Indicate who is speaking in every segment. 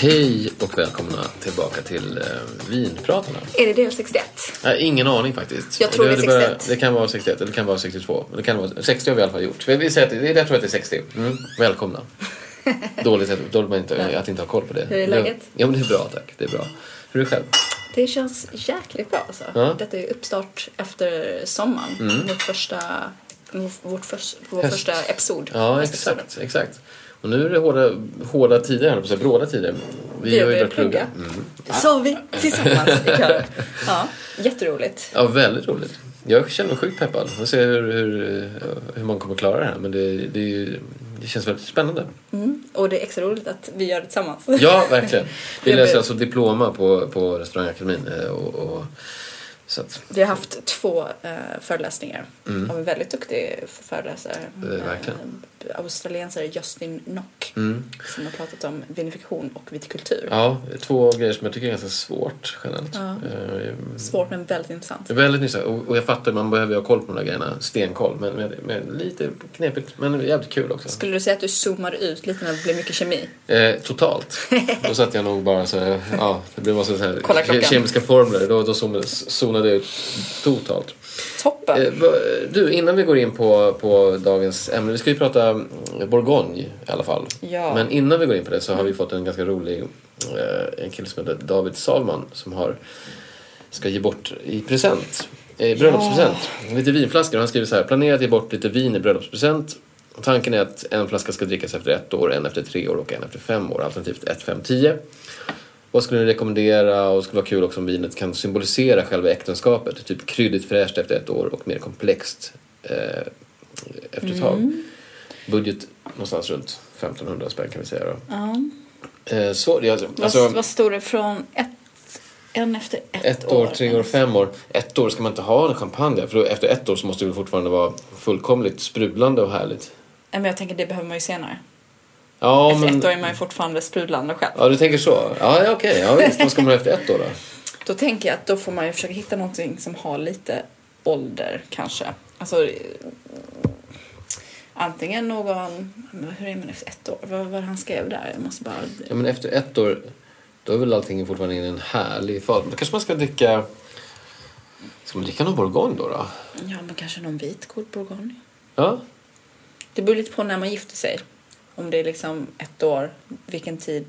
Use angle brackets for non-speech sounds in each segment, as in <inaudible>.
Speaker 1: Hej och välkomna tillbaka till eh, Vinpratarna.
Speaker 2: Är det del 61?
Speaker 1: Nej, ingen aning faktiskt.
Speaker 2: Jag tror det är
Speaker 1: börjar-
Speaker 2: 61.
Speaker 1: Det kan vara 61 eller det kan vara 62. Men det kan vara, 60 har vi i alla fall gjort. Vi vi säger att det, jag tror att det är 60. Mm. Välkomna. <laughs> dåligt, att- dåligt att, inte, att inte ha koll på det.
Speaker 2: Hur är läget?
Speaker 1: Ja, men det är bra tack. Det är bra. Hur är det själv?
Speaker 2: Det känns jäkligt bra alltså.
Speaker 1: Ja. Mm.
Speaker 2: Detta är uppstart efter sommaren. Vårt första, vårt förs, vår
Speaker 1: Höst.
Speaker 2: första episod.
Speaker 1: Ja, exakt. exakt. Och nu är det hårda, hårda tider, att säga, bråda tider. Vi,
Speaker 2: Vi har
Speaker 1: ju
Speaker 2: börjat
Speaker 1: plugga.
Speaker 2: plugga.
Speaker 1: Mm.
Speaker 2: Det sa vi tillsammans i kör. Ja, jätteroligt.
Speaker 1: Ja, väldigt roligt. Jag känner mig sjukt peppad. Vi får se hur, hur, hur man kommer klara det här. Men det, det, det känns väldigt spännande.
Speaker 2: Mm. Och det är extra roligt att vi gör det tillsammans.
Speaker 1: Ja, verkligen. <laughs> Vi läser alltså diploma på, på restaurangakademin. eh, Och, och, så att,
Speaker 2: Vi har haft två eh, föreläsningar av en väldigt duktig föreläsare.
Speaker 1: Mm. Eh, verkligen.
Speaker 2: Eh, australiensare Justin Nock.
Speaker 1: mm.
Speaker 2: Som har pratat om vinifikation och vitikultur.
Speaker 1: Ja, två grejer som jag tycker är ganska svårt generellt.
Speaker 2: Ja.
Speaker 1: Eh,
Speaker 2: Svårt men väldigt intressant.
Speaker 1: väldigt nyss och, och jag fattar, man behöver ha koll på de där grejerna. Stenkoll. Men, men, men lite knepigt, men jävligt kul också.
Speaker 2: Skulle du säga att du zoomar ut lite när det blir mycket kemi?
Speaker 1: Eh, totalt. <laughs> Då satt jag nog bara så här, ja, det blev massa så här kemiska formler. Då, då zonade jag ut totalt.
Speaker 2: Toppen!
Speaker 1: Eh, du, innan vi går in på, på dagens ämne. Vi ska ju prata mm, Bourgogne i alla fall.
Speaker 2: Ja.
Speaker 1: Men innan vi går in på det så har vi fått en ganska rolig eh, en kille som heter David Salman som har, ska ge bort i present. Eh, bröllopspresent. Lite vinflaskor. Han skriver så här. Planera att ge bort lite vin i bröllopspresent. Tanken är att en flaska ska drickas efter ett år, en efter tre år och en efter fem år. Alternativt ett, fem, tio. Vad skulle ni rekommendera? Och skulle vara kul också om vinet kan symbolisera själva äktenskapet. Typ kryddigt fräscht efter ett år och mer komplext eh, efter ett tag. Budget någonstans runt 1500 spänn kan vi säga då.
Speaker 2: Ja.
Speaker 1: Eh, så, alltså,
Speaker 2: Vad,
Speaker 1: alltså,
Speaker 2: vad stod det från ett, en efter ett,
Speaker 1: ett år, tre år, fem år. Ett år ska man inte ha en champagne för då, efter ett år så måste det fortfarande vara fullkomligt sprudlande och härligt.
Speaker 2: Men jag tänker det behöver man ju senare.
Speaker 1: Ja,
Speaker 2: efter
Speaker 1: men...
Speaker 2: ett år är man ju fortfarande sprudlande själv.
Speaker 1: Ja, du tänker så? Ja, ja okej. Ja, visst. Vad ska man efter ett år då?
Speaker 2: Då tänker jag att då får man ju försöka hitta någonting som har lite ålder kanske. Alltså antingen någon, hur är man efter ett år? Vad var han skrev där? Jag måste bara...
Speaker 1: Ja, men efter ett år, då är väl allting fortfarande i en härlig fas. Då kanske man ska dricka... Ska man dricka någon bourgogne då? då?
Speaker 2: Ja, men kanske någon vit god bourgogne.
Speaker 1: Ja,
Speaker 2: Det beror lite på när man gifter sig. Om det är liksom ett år, vilken tid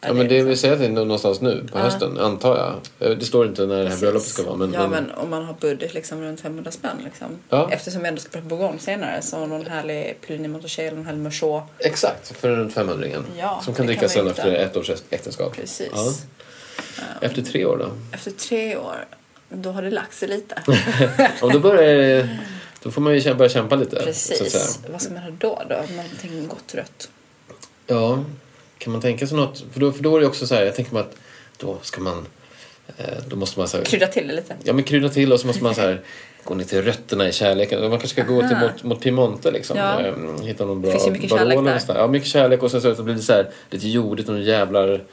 Speaker 1: ja men det
Speaker 2: liksom?
Speaker 1: vill säga att det är någonstans nu på
Speaker 2: Ja.
Speaker 1: hösten, antar jag. Eh, Det står inte när det här
Speaker 2: Precis.
Speaker 1: bröllopet ska vara. Men,
Speaker 2: ja, men om man har budget liksom runt 500 spänn liksom.
Speaker 1: Ja.
Speaker 2: Eftersom vi ändå ska prata Bourgogne senare så någon härlig Puligny Montrachet eller någon härlig Merceau.
Speaker 1: Exakt, för runt 500 ringen.
Speaker 2: Ja,
Speaker 1: Som kan drickas sen efter ett års äktenskap.
Speaker 2: Precis.
Speaker 1: Ja. Efter tre år då?
Speaker 2: Efter tre år, då har det lagt sig lite. <laughs>
Speaker 1: Om då börjar Då får man ju börja kämpa lite. Så
Speaker 2: Precis. Vad ska man ha då då? Någonting gott rött.
Speaker 1: Ja, kan man tänka sig något? För då, för då är det också så här, jag tänker mig att då ska man... Eh, då måste man så här,
Speaker 2: Krydda till det lite.
Speaker 1: Ja, men krydda till och så måste man så här <laughs> gå ner till rötterna i kärleken. Man kanske ska gå till,
Speaker 2: Aha.
Speaker 1: mot, mot Piemonte liksom.
Speaker 2: Ja.
Speaker 1: Eh, hitta någon bra
Speaker 2: Finns ju mycket kärlek där.
Speaker 1: Ja, mycket kärlek och sen så blir det så här lite jordigt och jävlar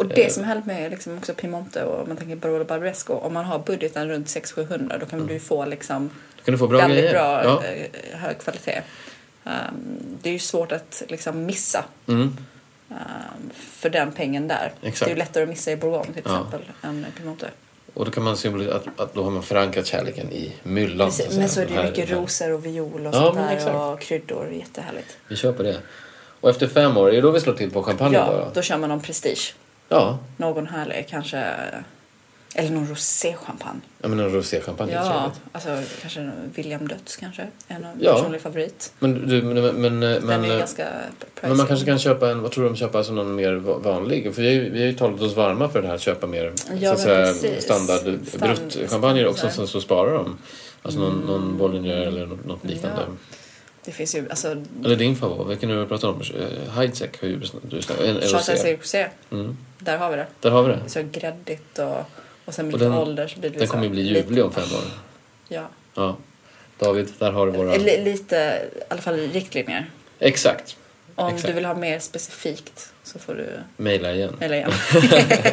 Speaker 2: Och det som är härligt med liksom också Piemonte och man tänker Barolo Barbaresco, om man har budgeten runt 600-700 då kan du ju få liksom
Speaker 1: Då kan du få bra
Speaker 2: väldigt
Speaker 1: grejer.
Speaker 2: bra,
Speaker 1: Ja.
Speaker 2: eh, hög kvalitet. Um, det är ju svårt att liksom missa
Speaker 1: Mm.
Speaker 2: um, för den pengen där.
Speaker 1: Exakt.
Speaker 2: Det är ju lättare att missa i Bourgogne till
Speaker 1: Ja.
Speaker 2: exempel än i Piemonte.
Speaker 1: Och då kan man symbolisera att, att då har man förankrat kärleken i myllan.
Speaker 2: Precis,
Speaker 1: säga.
Speaker 2: men så är det ju mycket rosor och viol och
Speaker 1: Ja,
Speaker 2: sånt där och kryddor. Jättehärligt.
Speaker 1: Vi kör på det. Och efter fem år, är det då vi slår till på champagne?
Speaker 2: Ja,
Speaker 1: då?
Speaker 2: då kör man någon prestige.
Speaker 1: Ja,
Speaker 2: Någon härlig kanske. Eller någon roséchampagne.
Speaker 1: jag menar roséchampagne är
Speaker 2: Ja,
Speaker 1: trevligt.
Speaker 2: alltså kanske William Döds kanske. En av
Speaker 1: Ja.
Speaker 2: personlig favorit.
Speaker 1: Men, du, men, men,
Speaker 2: Den
Speaker 1: men,
Speaker 2: är
Speaker 1: eh,
Speaker 2: ganska pricey.
Speaker 1: men man kanske kan köpa en, vad tror du om köpa alltså någon mer va- vanlig? För vi har ju, vi har ju talat oss varma för det här att köpa mer så
Speaker 2: men
Speaker 1: att säga, standard
Speaker 2: Stand-
Speaker 1: bruttchampagner också som så sparar dem. Alltså någon, någon Bollinger eller något, liknande.
Speaker 2: Ja. Det finns ju, alltså,
Speaker 1: Eller din favorit, vilken du pratar om? Eh, Heidsieck har ju du snackat en, en
Speaker 2: Charles.
Speaker 1: Rosé. Mm.
Speaker 2: Där har vi det.
Speaker 1: Där har vi det.
Speaker 2: Det är så gräddigt och, och sen med
Speaker 1: Och
Speaker 2: lite
Speaker 1: den-
Speaker 2: ålder så blir det
Speaker 1: Den kommer ju bli ljuvlig om fem år.
Speaker 2: Ja.
Speaker 1: Ja. David, där har du våra...
Speaker 2: Li- Lite, i alla fall riktlinjer.
Speaker 1: Exakt.
Speaker 2: Om
Speaker 1: Exakt.
Speaker 2: du vill ha mer specifikt så får du
Speaker 1: Maila igen.
Speaker 2: Eller igen.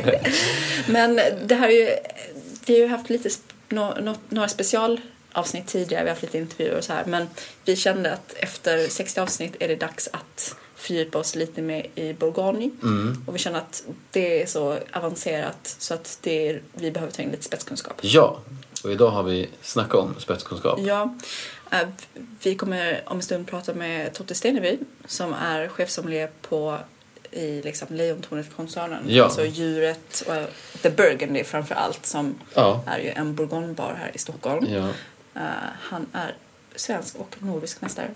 Speaker 2: <laughs> Men det här är ju, vi har ju haft lite, några specialavsnitt tidigare, vi har haft lite intervjuer och så här. Men vi kände att efter 60 avsnitt är det dags att fördjupa oss lite mer i Bourgogne.
Speaker 1: Mm.
Speaker 2: Och vi känner att det är så avancerat så att det är, vi behöver ta in lite spetskunskap.
Speaker 1: Ja, och idag har vi snackat om spetskunskap.
Speaker 2: Ja, eh, vi kommer om en stund prata med Totte Steneby som är chefsommelier på i liksom Lejontornet-koncernen.
Speaker 1: Ja.
Speaker 2: Alltså djuret och The Burgundy framför allt som
Speaker 1: Ja.
Speaker 2: är ju en bourgognebar här i Stockholm.
Speaker 1: Ja,
Speaker 2: Eh, han är svensk och nordisk mästare.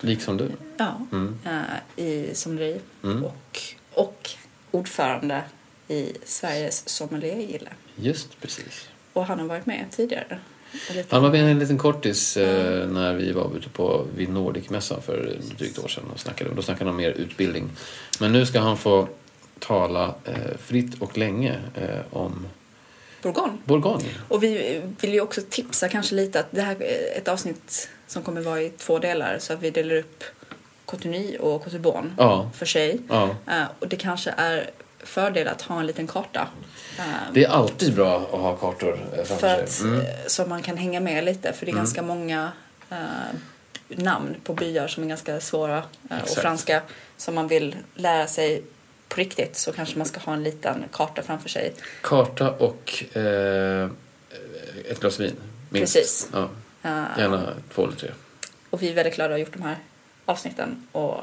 Speaker 1: Liksom du.
Speaker 2: Ja,
Speaker 1: Mm.
Speaker 2: eh, i sommelier
Speaker 1: Mm.
Speaker 2: och, och ordförande i Sveriges sommeliergille.
Speaker 1: Just precis.
Speaker 2: Och han har varit med tidigare.
Speaker 1: Han var med en liten kortis eh, när vi var ute på vid Nordic-mässan för drygt år sedan och snackade. Då snackade han om mer utbildning. Men nu ska han få tala eh, fritt och länge eh, om
Speaker 2: Bourgogne.
Speaker 1: Bourgogne.
Speaker 2: Och vi vill ju också tipsa kanske lite att det här är ett avsnitt som kommer vara i två delar så att vi delar upp Cotonou och Cotobon
Speaker 1: Ja.
Speaker 2: för sig.
Speaker 1: Ja.
Speaker 2: Eh, och det kanske är fördel att ha en liten karta. eh,
Speaker 1: Det är alltid bra att ha kartor eh, framför
Speaker 2: för att,
Speaker 1: sig. Mm.
Speaker 2: eh, så man kan hänga med lite för det är ganska många eh, namn på byar som är ganska svåra eh, och franska som man vill lära sig på riktigt så kanske man ska ha en liten karta framför sig.
Speaker 1: Karta och ett glas vin. Minst.
Speaker 2: Precis.
Speaker 1: Ja.
Speaker 2: Eh,
Speaker 1: Gärna två eller tre.
Speaker 2: Och vi är väldigt glada att ha gjort de här avsnitten. Och eh,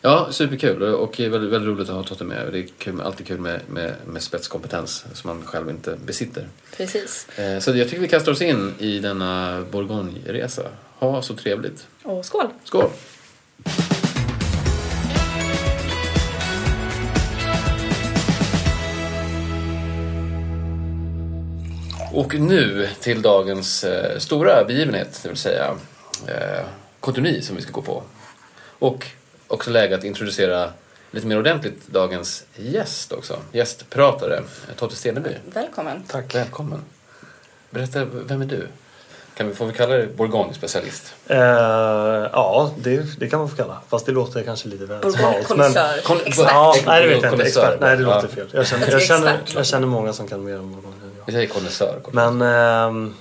Speaker 1: Ja, superkul och väldigt, väldigt roligt att ha Totte med. Det är kul, alltid kul med, med, med spetskompetens som man själv inte besitter.
Speaker 2: precis.
Speaker 1: Eh, Så jag tycker vi kastar oss in i denna Bourgogne-resa. Ha så trevligt.
Speaker 2: Och skål!
Speaker 1: Skål! Och nu till dagens eh, stora begivenhet, det vill säga eh, Cotonou som vi ska gå på. Och också läge att introducera lite mer ordentligt dagens gäst också. Gästpratare, Totte Steneby.
Speaker 2: Välkommen!
Speaker 3: Tack.
Speaker 1: Välkommen. Berätta, vem är du? Kan vi, får vi kalla dig Bourgogne-specialist?
Speaker 3: Eh, ja, det, det kan man få kalla. Fast det låter kanske lite väl smalt. Men.
Speaker 1: Kon-
Speaker 2: Exakt.
Speaker 3: ja, nej, det vet jag inte. Expert. Nej, det låter
Speaker 1: Ja.
Speaker 3: fel. Jag känner,
Speaker 2: Jag
Speaker 3: känner,
Speaker 2: expert.
Speaker 3: jag känner många som kan mer om Bourgogne
Speaker 1: Vi säger konnässör.
Speaker 3: Men ehm,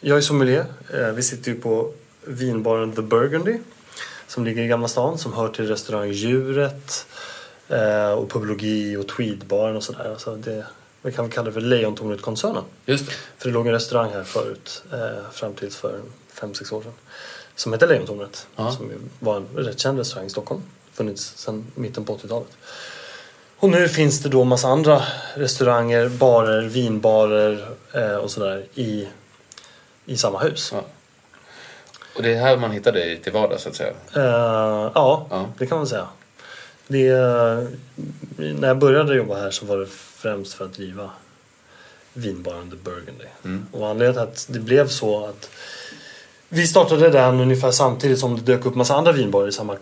Speaker 3: jag är sommelier. Eh, vi sitter ju på vinbaren The Burgundy. Som ligger i Gamla stan. Som hör till restaurang Djuret. Eh, och Publiologi och Tweedbaren och sådär. Så det, vi kan kalla det för Lejontornet-koncernen.
Speaker 1: Just det.
Speaker 3: För det låg en restaurang här förut, eh, fram tills för 5-6 år sedan. Som hette Lejontornet.
Speaker 1: Ja.
Speaker 3: Som var en rätt känd restaurang i Stockholm. Funnits sedan mitten på 80-talet. Och nu finns det då massa andra restauranger, barer, vinbarer eh, och sådär i, i samma hus.
Speaker 1: Ja. Och det är här man hittar dig till vardags så att säga.
Speaker 3: Eh, ja,
Speaker 1: Ja.
Speaker 3: det kan man säga. Det, eh, när jag började jobba här så var det främst för att driva vinbaren The Burgundy.
Speaker 1: Mm.
Speaker 3: Och anledningen till att det blev så att vi startade den ungefär samtidigt som det dök upp massa andra vinbarer i samma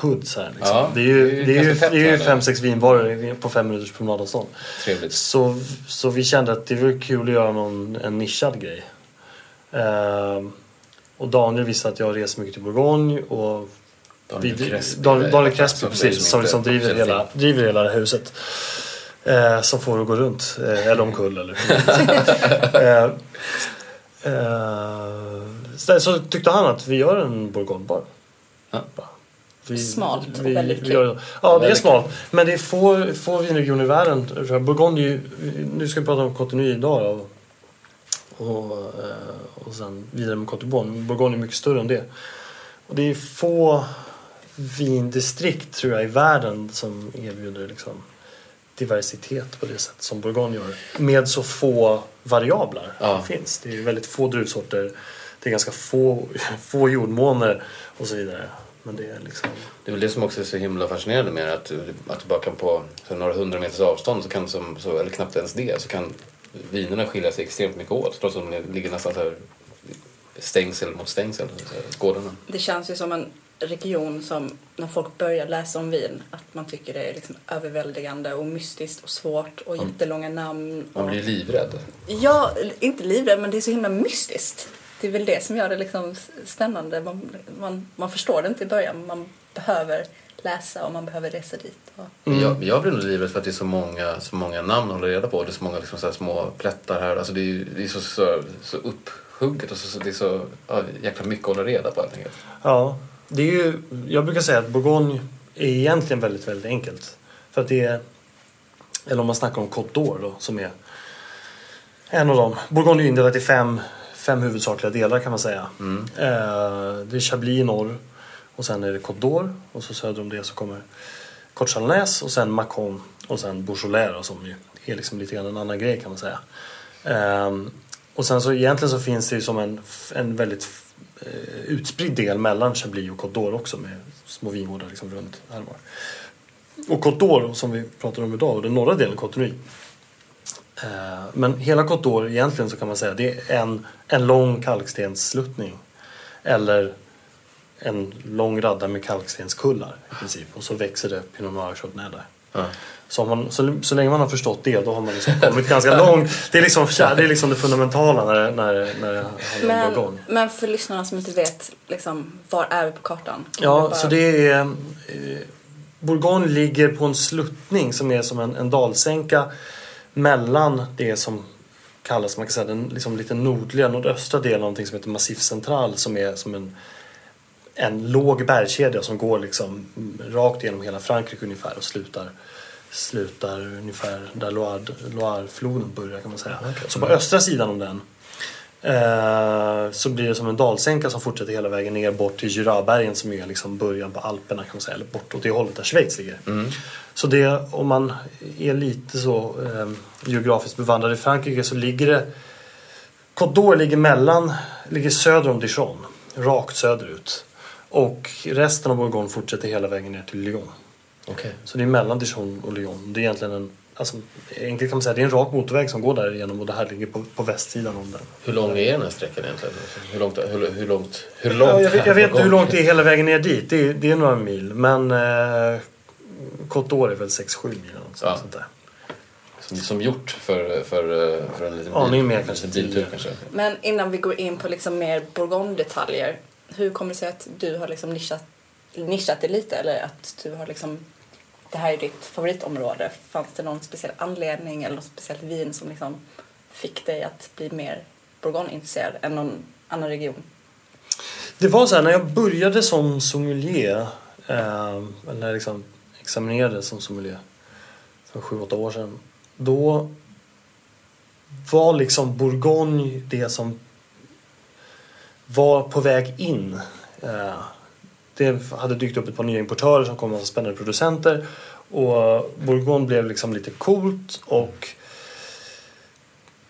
Speaker 3: hoods här. Liksom.
Speaker 1: Ja,
Speaker 3: det är ju,
Speaker 1: det är
Speaker 3: det ju, det är ju fem, sex vinbarer på fem minuters promenadavstånd.
Speaker 1: Trevligt.
Speaker 3: Så, så vi kände att det var kul att göra någon, en nischad grej. Ehm, och Daniel visste att jag reser mycket till Bourgogne och
Speaker 1: Daniel
Speaker 3: vi-
Speaker 1: Crespi.
Speaker 3: Daniel, Daniel
Speaker 1: För
Speaker 3: Crespi precis,
Speaker 1: som
Speaker 3: som, som driver,
Speaker 1: känner
Speaker 3: hela, driver hela det huset. Eh, som får att gå runt. Eh, eller omkull eller <laughs> eh, eh, så, tyckte han att vi gör en bourgogne bara.
Speaker 1: Ja.
Speaker 3: Vi,
Speaker 2: Smalt och väldigt kul.
Speaker 3: gör- Ja, det är smalt. Men det är få, få vinregioner i världen. Bourgogne nu ska vi prata om Cotonou idag då. Och, eh, och sen vidare med Cote d'Ivoire. Bourgogne är mycket större än det. Och det är få vindistrikt tror jag i världen som erbjuder liksom diversitet på det sätt som Bourgogne gör. Med så få variabler
Speaker 1: Ja.
Speaker 3: det finns. Det är väldigt få druvsorter. Det är ganska få, <laughs> få jordmåner och så vidare. Men det är liksom...
Speaker 1: Det är väl det som också är så himla fascinerande med att, att du bara kan på så några hundra meters avstånd, så kan som, så, eller knappt ens det, så kan vinerna skilja sig extremt mycket åt. Trots att de ligger nästan så här stängsel mot stängsel, gårdarna.
Speaker 2: Det känns ju som en region som när folk börjar läsa om vin att man tycker det är liksom överväldigande och mystiskt och svårt och jättelånga namn.
Speaker 1: Man
Speaker 2: och...
Speaker 1: blir livrädd.
Speaker 2: Ja, inte livrädd men det är så himla mystiskt. Det är väl det som gör det liksom spännande. Man, man, man förstår det inte i början. Man behöver läsa och man behöver resa dit. Och...
Speaker 1: Men Jag, jag blir nog livrädd för att det är så många, så många namn att hålla reda på. Det är så många liksom så här små plättar här. Alltså det är, ju- det är så, så, så upphugget och så, så, det är så ja, jäkla mycket att hålla reda på helt enkelt.
Speaker 3: Ja, det är ju, jag brukar säga att Bourgogne är egentligen väldigt, väldigt enkelt. För att det är, eller om man snackar om Côte d'Or då, som är en av dem. Bourgogne är indelat i fem, fem huvudsakliga delar kan man säga. Eh, det är Chablis i norr och sen är det Côte d'Or och så söder om det så kommer Chalonnaise och sen Macon och sen Beaujolais då, som ju är liksom lite grann en annan grej kan man säga. Ehm, och sen så egentligen så finns det ju som en, en väldigt eh, utspridd del mellan Chablis och Côte d'Or också med små vingårdar liksom runt här var. Och Côte d'Or som vi pratar om idag, och den norra delen Cotonou. Eh, men hela Côte d'Or egentligen så kan man säga det är en, en lång kalkstenssluttning. Eller en lång radda med kalkstenskullar i princip. Och så växer det Pinot Noir Chardonnay där.
Speaker 1: Ja.
Speaker 3: Så, man, så, så länge man har förstått det då har man liksom kommit ganska <laughs> långt. Det är liksom, det är liksom det fundamentala när, när, när det handlar om
Speaker 2: Men,
Speaker 3: Bourgogne.
Speaker 2: men för lyssnarna som inte vet, liksom, var är vi på kartan?
Speaker 3: Ja,
Speaker 2: bara-
Speaker 3: så det är... Eh, Bourgogne ligger på en sluttning som är som en, en dalsänka mellan det som kallas, man kan säga den liksom lite nordliga, nordöstra delen av någonting som heter Massif Central som är som en, en låg bergskedja som går liksom rakt genom hela Frankrike ungefär och slutar slutar ungefär där Loire- Loirefloden börjar kan man säga. Så på östra sidan om den Eh, så blir det som en dalsänka som fortsätter hela vägen ner bort till Jurabergen som är liksom början på Alperna kan man säga. Eller bort åt det hållet där Schweiz ligger. Så det, om man är lite så eh, geografiskt bevandrad i Frankrike så ligger det Côte ligger mellan, ligger söder om Dijon. Rakt söderut. Och resten av Bourgogne fortsätter hela vägen ner till Lyon.
Speaker 1: Okej.
Speaker 3: Så det är mellan Dijon och Lyon. Det är egentligen en, alltså, enkelt kan man säga, det är en rak motorväg som går där igenom och det här ligger på, på västsidan om den.
Speaker 1: Hur lång är den här sträckan egentligen? Hur långt, hur, hur långt, hur långt
Speaker 3: Ja, jag, vet, jag vet inte hur långt det är hela vägen ner dit. Det är, det är några mil. Men eh, Côte d'Or är väl 6-7 mil eller något
Speaker 1: Ja.
Speaker 3: sånt där.
Speaker 1: Som, som gjort för, för, för en liten
Speaker 3: Aning
Speaker 1: bil-
Speaker 3: mer kanske,
Speaker 1: en biltur kanske.
Speaker 2: Men innan vi går in på liksom mer Bourgogne-detaljer. Hur kommer det sig att du har liksom nischat, nischat det lite? Eller att du har liksom, det här är ditt favoritområde. Fanns det någon speciell anledning eller något speciellt vin som liksom fick dig att bli mer Bourgogne-intresserad än någon annan region?
Speaker 3: Det var så här när jag började som sommelier. Eh, när liksom examinerade som sommelier. För 7-8 år sedan. Då var liksom Bourgogne det som var på väg in. Eh, det hade dykt upp ett par nya importörer som kom med spännande producenter. Och Bourgogne blev liksom lite coolt och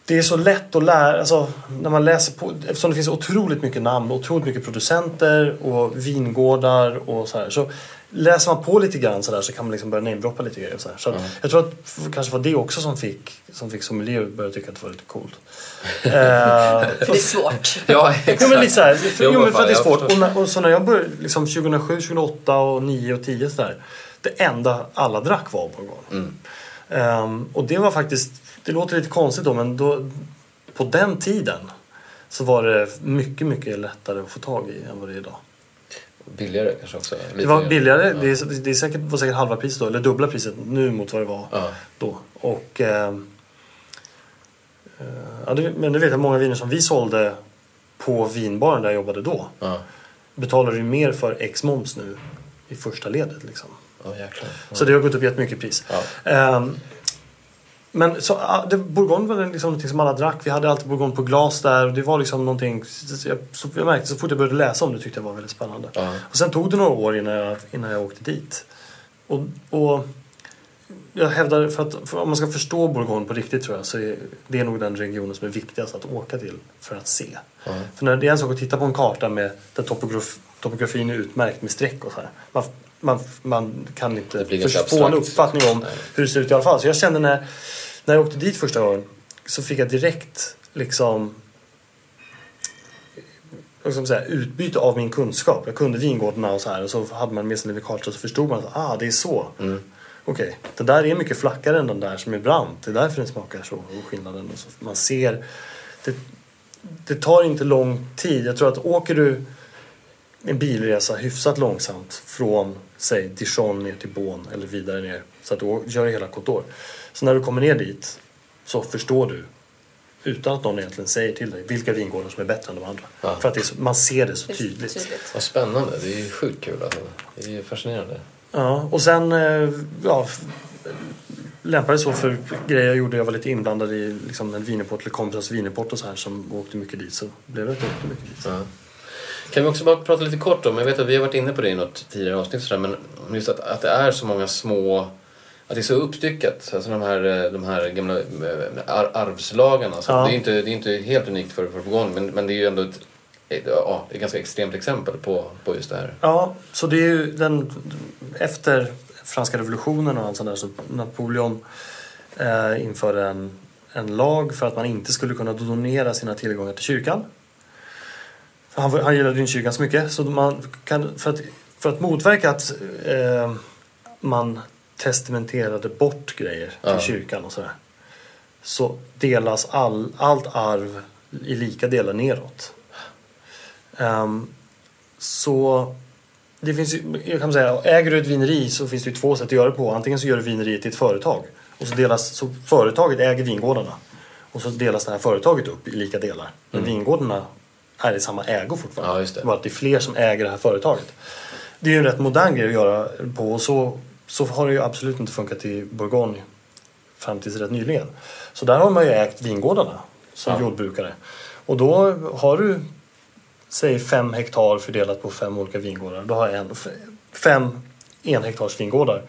Speaker 3: det är så lätt att lära, alltså när man läser på, eftersom det finns otroligt mycket namn, otroligt mycket producenter och vingårdar och så här. Så läser man på lite grann så där så kan man liksom börja namedroppa lite grejer. Så, här. så att Jag tror att f- kanske var det också som fick, som fick sommelier att börja tycka att det var lite coolt. <laughs> Eh,
Speaker 2: För det är svårt.
Speaker 1: Ja,
Speaker 3: Jo men lite för,
Speaker 1: Jo,
Speaker 3: jo, men
Speaker 1: vad
Speaker 3: för att det är svårt. Och, när, och så när jag började liksom 2007, 2008 och 9 och 10 sådär. Det enda alla drack var Bourgogne. Ehm, och det var faktiskt, det låter lite konstigt då men då, på den tiden så var det mycket, mycket lättare att få tag i än vad det är idag.
Speaker 1: Billigare kanske också.
Speaker 3: Det var billigare.
Speaker 1: Ja.
Speaker 3: Det, är, det är säkert, var säkert halva priset då, eller dubbla priset nu mot vad det var
Speaker 1: Ja.
Speaker 3: då. Och, eh, eh, ja, det, men det vet jag många viner som vi sålde på vinbaren där jag jobbade då.
Speaker 1: Ja.
Speaker 3: Betalar du mer för X moms nu i första ledet. Liksom.
Speaker 1: Ja.
Speaker 3: Så det har gått upp jättemycket i pris.
Speaker 1: Ja.
Speaker 3: Ehm, men så, det, Bourgogne var liksom någonting som alla drack. Vi hade alltid Bourgogne på glas där. Och det var liksom någonting... Jag, så jag märkte så fort jag började läsa om det tyckte jag var väldigt spännande.
Speaker 1: Ja.
Speaker 3: Och sen tog det några år innan jag, innan jag åkte dit. Och, och jag hävdar, för att för om man ska förstå Bourgogne på riktigt tror jag, så är det nog den regionen som är viktigast att åka till för att se.
Speaker 1: Ja.
Speaker 3: För när det är en sak att titta på en karta med, där topograf, topografin är utmärkt med streck och så här. Man, man, man kan inte
Speaker 1: Det
Speaker 3: få en uppfattning om
Speaker 1: Nej.
Speaker 3: hur det ser ut i alla fall. Så jag kände när, när jag åkte dit första gången så fick jag direkt liksom ska man säga, utbyte av min kunskap. Jag kunde vingårdarna och så här och så hade man med sig en liten karta och så förstod man att ah, det är så.
Speaker 1: Mm.
Speaker 3: Okej, den där är mycket flackare än den där som är brant. Det är därför den smakar så och skillnaden. Och så man ser, det, det tar inte lång tid. Jag tror att åker du en bilresa hyfsat långsamt från säg Dijon ner till Beaune eller vidare ner så att du gör hela Côte. Så när du kommer ner dit så förstår du utan att någon egentligen säger till dig vilka vingårdar som är bättre än de andra.
Speaker 1: Ja.
Speaker 3: För att det är så, man ser det så
Speaker 2: Det är
Speaker 3: tydligt.
Speaker 2: tydligt.
Speaker 1: Vad spännande. Det är ju sjukt kul alltså. Det är fascinerande.
Speaker 3: Ja, och sen eh, ja, lämpade så för grejer jag gjorde. Jag var lite inblandad i liksom, en wienerport eller kompisars wienerport och så här som åkte mycket dit. Så blev det att jag åkte mycket dit.
Speaker 1: Ja. Kan vi också bara prata lite kort om, jag vet att vi har varit inne på det i något tidigare avsnitt sådär, men just att, att det är så många små, att det är så uppstyckat. Alltså de här, eh, de här gamla eh, ar, arvslagarna. Så
Speaker 3: Ja.
Speaker 1: det, är inte, det är inte helt unikt för, för Bourgogne, men, men det är ju ändå ett, ett, ja, ett ganska extremt exempel på, på just det här.
Speaker 3: Ja, så det är ju den, efter franska revolutionen och allt sånt där så Napoleon eh, införde en, en lag för att man inte skulle kunna donera sina tillgångar till kyrkan. Han, han gillade ju inte kyrkan så mycket så man kan, för, att, för att motverka att eh, man testamenterade bort grejer till
Speaker 1: Ja.
Speaker 3: kyrkan och sådär så delas all, allt arv i lika delar neråt. Ehm, så det finns ju, jag kan säga, äger du ett vineri så finns det ju två sätt att göra det på. Antingen så gör du vineriet till ett företag och så delas, så företaget äger vingårdarna. Och så delas det här företaget upp i lika delar. Men vingårdarna är i samma ägo fortfarande.
Speaker 1: Ja, just det.
Speaker 3: Bara att det är fler som äger det här företaget. Det är ju en rätt modern grej att göra på och så, så har det ju absolut inte funkat i Bourgogne fram tills rätt nyligen. Så där har man ju ägt vingårdarna som
Speaker 1: Ja.
Speaker 3: jordbrukare. Och då har du säg fem hektar fördelat på fem olika vingårdar. Då har jag en, fem enhektars vingårdar.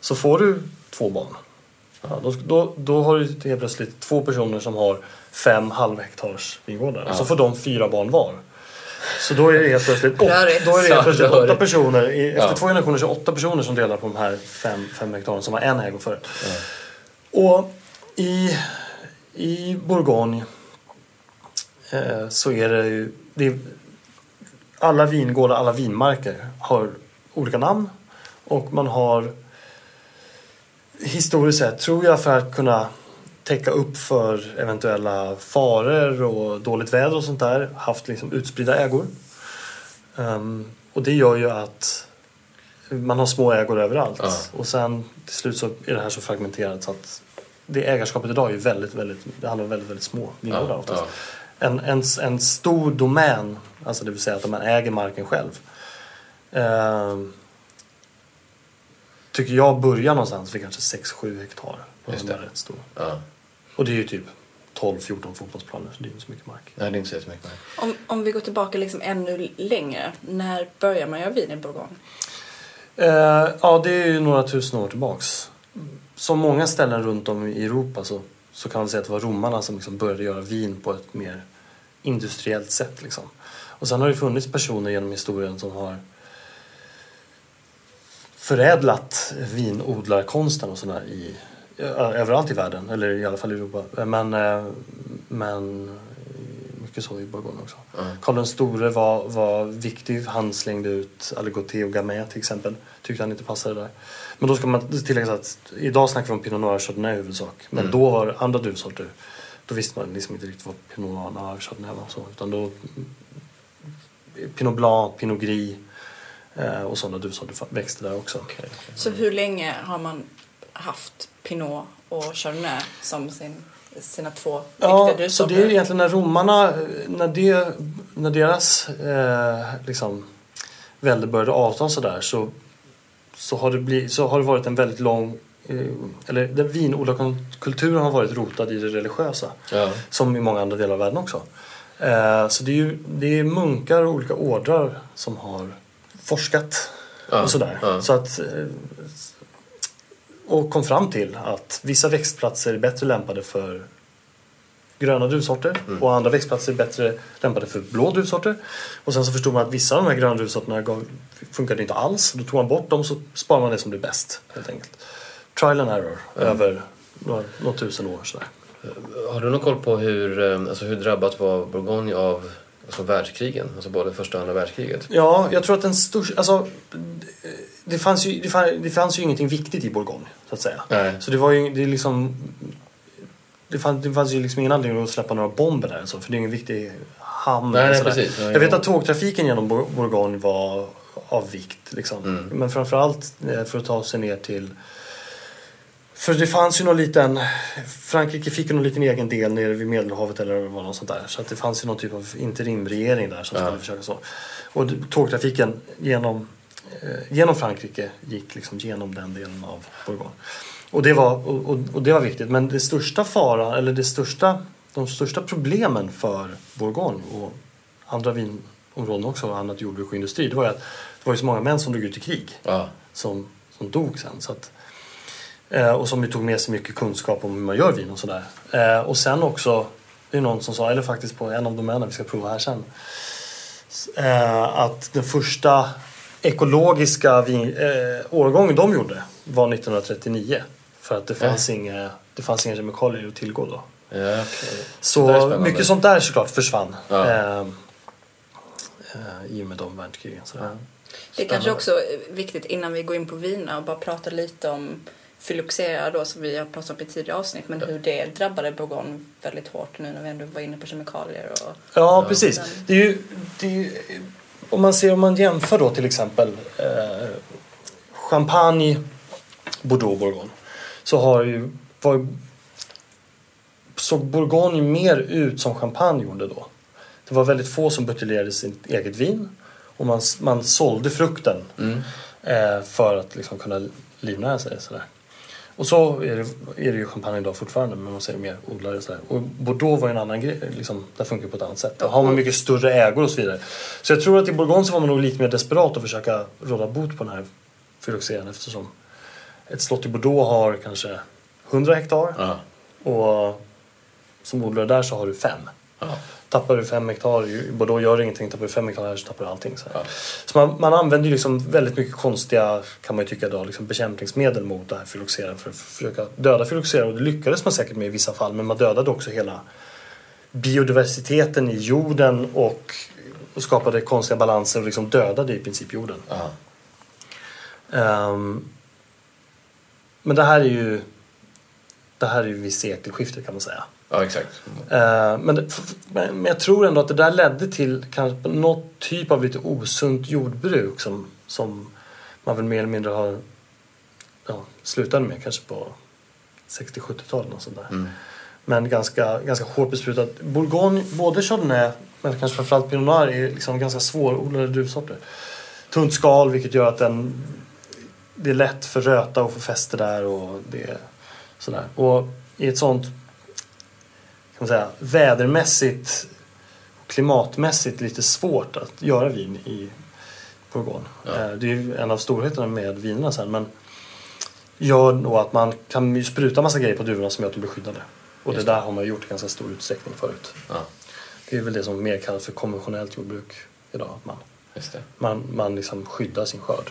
Speaker 3: Så får du två barn. Ja, då, då, då har du helt plötsligt två personer som har fem halvhektars vingårdar. Och så får de fyra barn var. Så då är det helt plötsligt, åt, då är det helt
Speaker 1: Ja,
Speaker 3: plötsligt åtta personer. I, efter
Speaker 1: Ja.
Speaker 3: två generationer så är det åtta personer som delar på de här fem, fem hektaren som har en ägo förut. Och i, i Bourgogne eh, så är det ju... Det är, alla vingårdar, alla vinmarker har olika namn. Och man har historiskt sett, tror jag, för att kunna täcka upp för eventuella faror och dåligt väder och sånt där, haft liksom utspridda ägor. Ehm, och det gör ju att man har små ägor överallt.
Speaker 1: Ja.
Speaker 3: Och sen till slut så är det här så fragmenterat så att det ägarskapet idag är väldigt, väldigt, det handlar om väldigt, väldigt små vingårdar
Speaker 1: Ja, ja.
Speaker 3: En, en, en stor domän, alltså det vill säga att man äger marken själv. ehm, tycker jag börjar någonstans vid kanske 6-7 hektar.
Speaker 1: Just det.
Speaker 3: rätt stor.
Speaker 1: Ja.
Speaker 3: Och det är ju typ 12-14 fotbollsplaner så det är inte så mycket mark.
Speaker 1: Nej, det är inte så jättemycket. nej.
Speaker 2: Om, om vi går tillbaka liksom ännu längre. När börjar man göra vin i Bourgogne?
Speaker 3: Eh, ja, det är ju några tusen år tillbaks. Som många ställen runt om i Europa så, så kan man säga att det var romarna som liksom började göra vin på ett mer industriellt sätt. Liksom. Och sen har det funnits personer genom historien som har förädlat vinodlarkonsten och sådär i överallt i världen, eller i alla fall i Europa. Men, eh, men mycket så i Bourgogne också. Karl den store var, var viktig. Han slängde ut Aligoté och Gamay till exempel. Tyckte han inte passade där. Men då ska man tillägga att idag snackar vi om Pinot Noir Chardonnay i huvudsak. Men då var det andra druvsorter. Då visste man liksom inte riktigt vad Pinot Noir Chardonnay var. Så, utan då Pinot Blanc, Pinot Gris. Eh, och sådana druvsorter fa- växte där också.
Speaker 2: Så hur länge har man haft Pinot och Chardonnay som sin, sina två
Speaker 3: Ja,
Speaker 2: viktiga
Speaker 3: så det är egentligen när romarna, när, det, när deras eh, liksom, välde började avta sådär så, så, har det blivit, så har det varit en väldigt lång, eh, eller den vinodlarkulturen har varit rotad i det religiösa.
Speaker 1: Ja.
Speaker 3: Som i många andra delar av världen också. Eh, så det är ju det är munkar och olika ordrar som har forskat
Speaker 1: Ja,
Speaker 3: och sådär.
Speaker 1: ja.
Speaker 3: Så att, eh, och kom fram till att vissa växtplatser är bättre lämpade för gröna druvsorter
Speaker 1: Mm.
Speaker 3: och andra växtplatser är bättre lämpade för blå druvsorter. Och sen så förstod man att vissa av de här gröna druvsorterna gav, funkade inte alls. Då tog man bort dem så sparar man det som blir bäst helt enkelt. Trial and error över några, några tusen år sådär.
Speaker 1: Har du någon koll på hur, eh, alltså hur drabbat var Bourgogne av alltså världskrigen? Alltså både första och andra världskriget?
Speaker 3: Ja, jag tror att den största... Alltså, det, fanns ju, det, fanns, det fanns ju ingenting viktigt i Bourgogne, så att säga.
Speaker 1: Nej.
Speaker 3: Så det var ju det är liksom... Det fanns, det fanns ju liksom ingen anledning att släppa några bomber där, alltså, för det är ingen viktig hamn.
Speaker 1: Nej, nej, precis. Ja,
Speaker 3: Jag vet att tågtrafiken genom Bour- Bourgogne var av vikt. Liksom.
Speaker 1: Mm.
Speaker 3: Men framförallt eh, för att ta sig ner till... För det fanns ju någon liten... Frankrike fick ju någon liten egen del nere vid Medelhavet eller vad något sånt där. Så att det fanns ju någon typ av interimregering där som
Speaker 1: Ja.
Speaker 3: skulle försöka så. Och tågtrafiken genom, eh, genom Frankrike gick liksom genom den delen av Bourgogne. Och det, var, och, och, det var viktigt. Men det största faran, eller det största, de största problemen för Bourgogne och andra vinområden också, och annat jordbruk och industri, det var ju att det var ju så många män som drog ut i krig
Speaker 1: Ja.
Speaker 3: som, som dog sen. Så att, och som ju tog med sig mycket kunskap om hur man gör vin och sådär. Eh, och sen också, det är någon som sa, eller faktiskt på en av domänerna vi ska prova här sen, eh, att den första ekologiska vin, eh, årgången de gjorde var 1939. För att det fanns, inga, det fanns inga kemikalier att tillgå då.
Speaker 1: Ja, okej.
Speaker 3: Så mycket sånt där såklart försvann.
Speaker 1: Ja.
Speaker 3: Eh, eh, I och med de världskrigen. Sådär.
Speaker 2: Det är kanske också är viktigt innan vi går in på viner och bara prata lite om Phylloxera då som vi har pratat om i tidigare avsnitt men hur det drabbade Bourgogne väldigt hårt nu när vi ändå var inne på kemikalier och
Speaker 3: Ja, precis. Det är ju, det är ju, om, man ser, om man jämför då till exempel eh, Champagne, Bordeaux, Bourgogne. Så har ju, var, såg Bourgogne mer ut som Champagne gjorde då. Det var väldigt få som buteljerade sitt eget vin. Och man, man sålde frukten eh, för att liksom kunna livnära sig. Sådär. Och så är det, är det ju champagne idag fortfarande men man ser mer odlare sådär. Och Bordeaux var ju en annan grej, liksom, där funkar det på ett annat sätt. Där har man mycket större ägor och så vidare. Så jag tror att i Bourgogne så var man nog lite mer desperat att försöka råda bot på den här fyroxeran eftersom ett slott i Bordeaux har kanske 100 hektar
Speaker 1: Ja.
Speaker 3: och som odlare där så har du fem.
Speaker 1: Ja.
Speaker 3: Tappar du fem hektar i Bordeaux gör det ingenting, tappar du fem hektar här så tappar du allting. Så.
Speaker 1: Ja.
Speaker 3: så man, man använder ju liksom väldigt mycket konstiga, kan man ju tycka idag, liksom bekämpningsmedel mot det här fyloxeran för att försöka döda fyloxeran. Och det lyckades man säkert med i vissa fall, men man dödade också hela biodiversiteten i jorden och, skapade konstiga balanser och liksom dödade i princip jorden.
Speaker 1: Ja.
Speaker 3: Ehm, men det här är ju det här är ju vid sekelskiftet kan man säga.
Speaker 1: Ja, exakt.
Speaker 3: Eh, men, men jag tror ändå att det där ledde till kanske något typ av lite osunt jordbruk som, som man väl mer eller mindre har ja, slutade med kanske på 60-70-talet. och sånt där. Men ganska, ganska hårt besprutat. Bourgogne, både Chardonnay men kanske framförallt Pinot Noir är liksom ganska svårodlade druvsorter. Tunt skal vilket gör att den, det är lätt för röta att få fäste där och det är sådär. Och i ett sånt kan man säga, vädermässigt och klimatmässigt lite svårt att göra vin i Bourgogne.
Speaker 1: Ja.
Speaker 3: Eh, Det är ju en av storheterna med vinerna sen men gör då att man kan spruta massa grejer på druvorna som gör att de blir skyddade. Och det där har man gjort i ganska stor utsträckning förut.
Speaker 1: Ja,
Speaker 3: Det är väl det som mer kallas för konventionellt jordbruk idag. Att man,
Speaker 1: just
Speaker 3: man, man liksom skyddar sin skörd.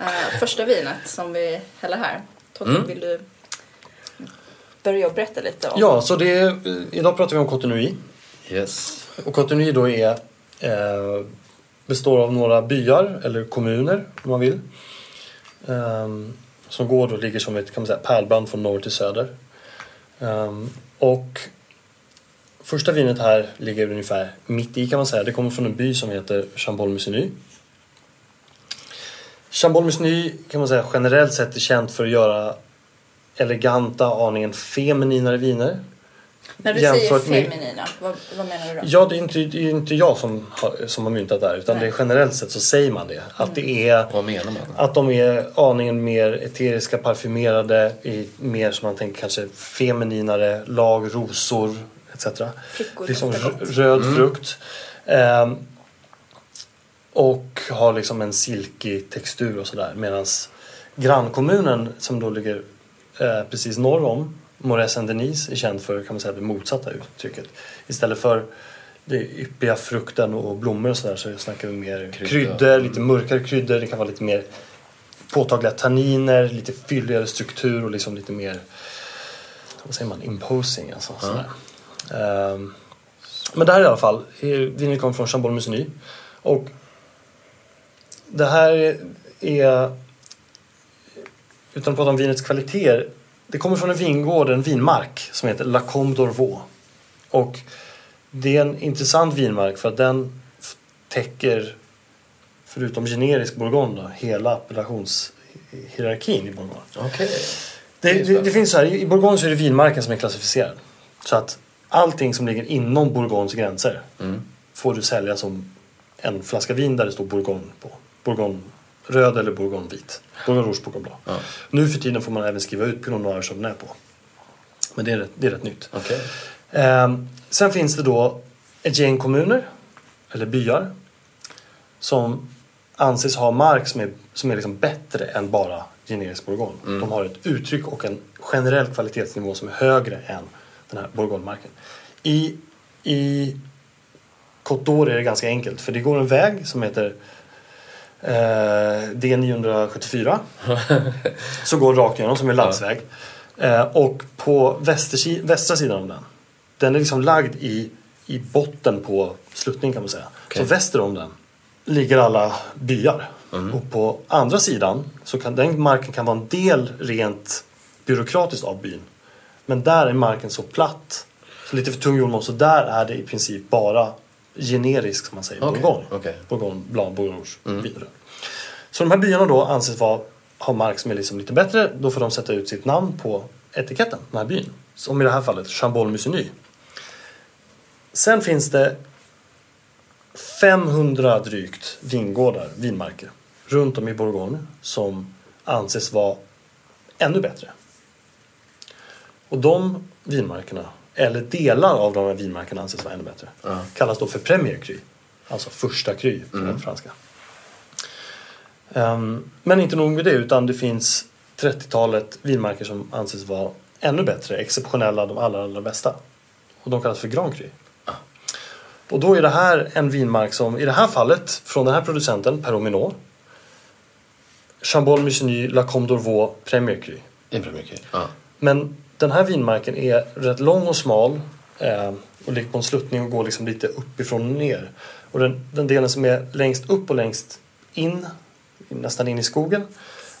Speaker 2: Eh, första vinet som vi häller här. Totte,
Speaker 1: Mm.
Speaker 2: vill du börja berätta lite om?
Speaker 3: Ja, så det är, idag pratar vi om Cotonui.
Speaker 1: Yes.
Speaker 3: Och Cotonui då är, eh, består av några byar, eller kommuner om man vill. Ehm, som går då, ligger som ett kan man säga, pärlband från norr till söder. Ehm, och första vinet här ligger ungefär mitt i kan man säga. Det kommer från en by som heter Chambol-Musigny. Chambol-Musigny kan man säga generellt sett är känt för att göra eleganta, aningen femininare viner.
Speaker 2: När du
Speaker 3: jämfört
Speaker 2: säger
Speaker 3: med-
Speaker 2: feminina, vad, vad menar du då?
Speaker 3: Ja, det är inte, det är inte jag som har, som har myntat det här utan det är generellt sett så säger man det. Att det är
Speaker 1: Vad menar man?
Speaker 3: att de är aningen mer eteriska, parfymerade, i mer som man tänker kanske femininare, lag, rosor etc.
Speaker 2: Flickor
Speaker 3: Liksom röd frukt. Ehm, och har liksom en silkig textur och sådär. Medan grannkommunen som då ligger eh, precis norr om Morez Saint-Denis är känd för kan man säga, det motsatta uttrycket. Istället för det yppiga frukten och blommor och sådär så snackar vi mer
Speaker 1: Krydda.
Speaker 3: kryddor, lite mörkare kryddor. Det kan vara lite mer påtagliga tanniner, lite fylligare struktur och liksom lite mer vad säger man, imposing alltså. Sådär. Ehm, men det här i alla fall, vinet kommer från Chambol Musigny. Och det här är, utan att prata om vinets kvaliteter, det kommer från en vingård, en vinmark som heter La Combe d'Orvaux. Och det är en intressant vinmark för att den täcker, förutom generisk bourgogne, då, hela appellationshierarkin i bourgogne.
Speaker 1: Okej.
Speaker 3: Det, det, det finns så här, i Bourgogne så är det vinmarken som är klassificerad. Så att allting som ligger inom Bourgognes gränser får du sälja som en flaska vin där det står Bourgogne på. Bourgogne röd eller Bourgogne vit. Bourgogne rouge, Bourgogne blanc. Nu för tiden får man även skriva ut Pinot Noir är på. Men det är, det är rätt nytt.
Speaker 1: Okej.
Speaker 3: Ehm, sen finns det då ett gäng kommuner, eller byar, som anses ha mark som är, som är liksom bättre än bara generisk bourgogne. De har ett uttryck och en generell kvalitetsnivå som är högre än den här bourgognemarken. I, i Côte d'Or är det ganska enkelt för det går en väg som heter D974 <laughs> som går rakt igenom som är landsväg. Eh, och på västersi- västra sidan av den, den är liksom lagd i, i botten på sluttningen kan man säga. Så väster om den ligger alla byar. Och på andra sidan så kan den marken kan vara en del rent byråkratiskt av byn. Men där är marken så platt, så lite för tung jordmån, så där är det i princip bara generisk som man säger,
Speaker 1: Okej,
Speaker 3: bourgogne.
Speaker 1: okej.
Speaker 3: Bourgogne, blanc, bourgogne vin röd. Så de här byarna då anses vara, ha mark som är liksom lite bättre. Då får de sätta ut sitt namn på etiketten, den här byn. Som i det här fallet Chambol Musigny. Sen finns det 500 drygt vingårdar, vinmarker, runt om i Bourgogne som anses vara ännu bättre. Och de vinmarkerna, eller delar av de här vinmarkerna anses vara ännu bättre, kallas då för Premier Cru. Alltså första kry på den franska. Ehm, men inte nog med det utan det finns 30-talet vinmarker som anses vara ännu bättre, exceptionella, de allra, allra bästa. Och de kallas för Grand Cru. Och då är det här en vinmark som, i det här fallet, från den här producenten, Perrominot, Chambol Musigny La Combe d'Orvaux Premier Cru.
Speaker 1: En Premier Cru. Ja.
Speaker 3: Men den här vinmarken är rätt lång och smal eh, och ligger på en sluttning och går liksom lite uppifrån och ner. Och den, den delen som är längst upp och längst in, nästan in i skogen,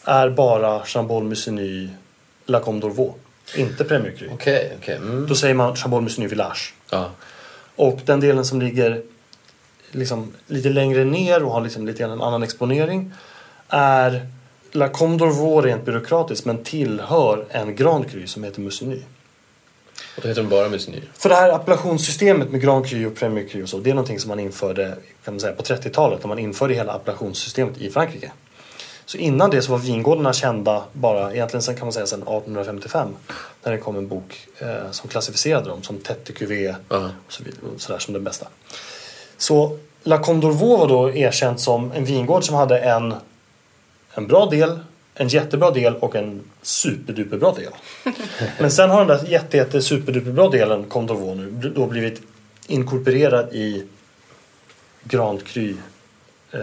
Speaker 3: är bara Chambol Musigny La Combe d'Orvaux. Inte Premier Cru.
Speaker 1: Okej, okej. Mm.
Speaker 3: Då säger man Chambol Musigny Village.
Speaker 1: Ja.
Speaker 3: Och den delen som ligger liksom lite längre ner och har liksom lite en annan exponering är La d'Orvaux rent byråkratiskt men tillhör en Grand Cru som heter Musigny.
Speaker 1: Och då heter de bara Musigny.
Speaker 3: För det här appellationssystemet med Grand Cru och Premier Cru och så, det är någonting som man införde kan man säga, på 30-talet när man införde hela appellationssystemet i Frankrike. Så innan det så var vingårdarna kända bara, egentligen sen kan man säga sedan 1855 när det kom en bok eh, som klassificerade dem som Tête de Cuvée
Speaker 1: Ja.
Speaker 3: och så vidare, och sådär som den bästa. Så La Combe d'Orvaux var då erkänt som en vingård som hade en, en bra del, en jättebra del och en superduperbra del. <laughs> Men sen har den där jätte, jätte superduperbra delen, Combe d'Orvaux nu, då blivit inkorporerad i Grand Cru eh,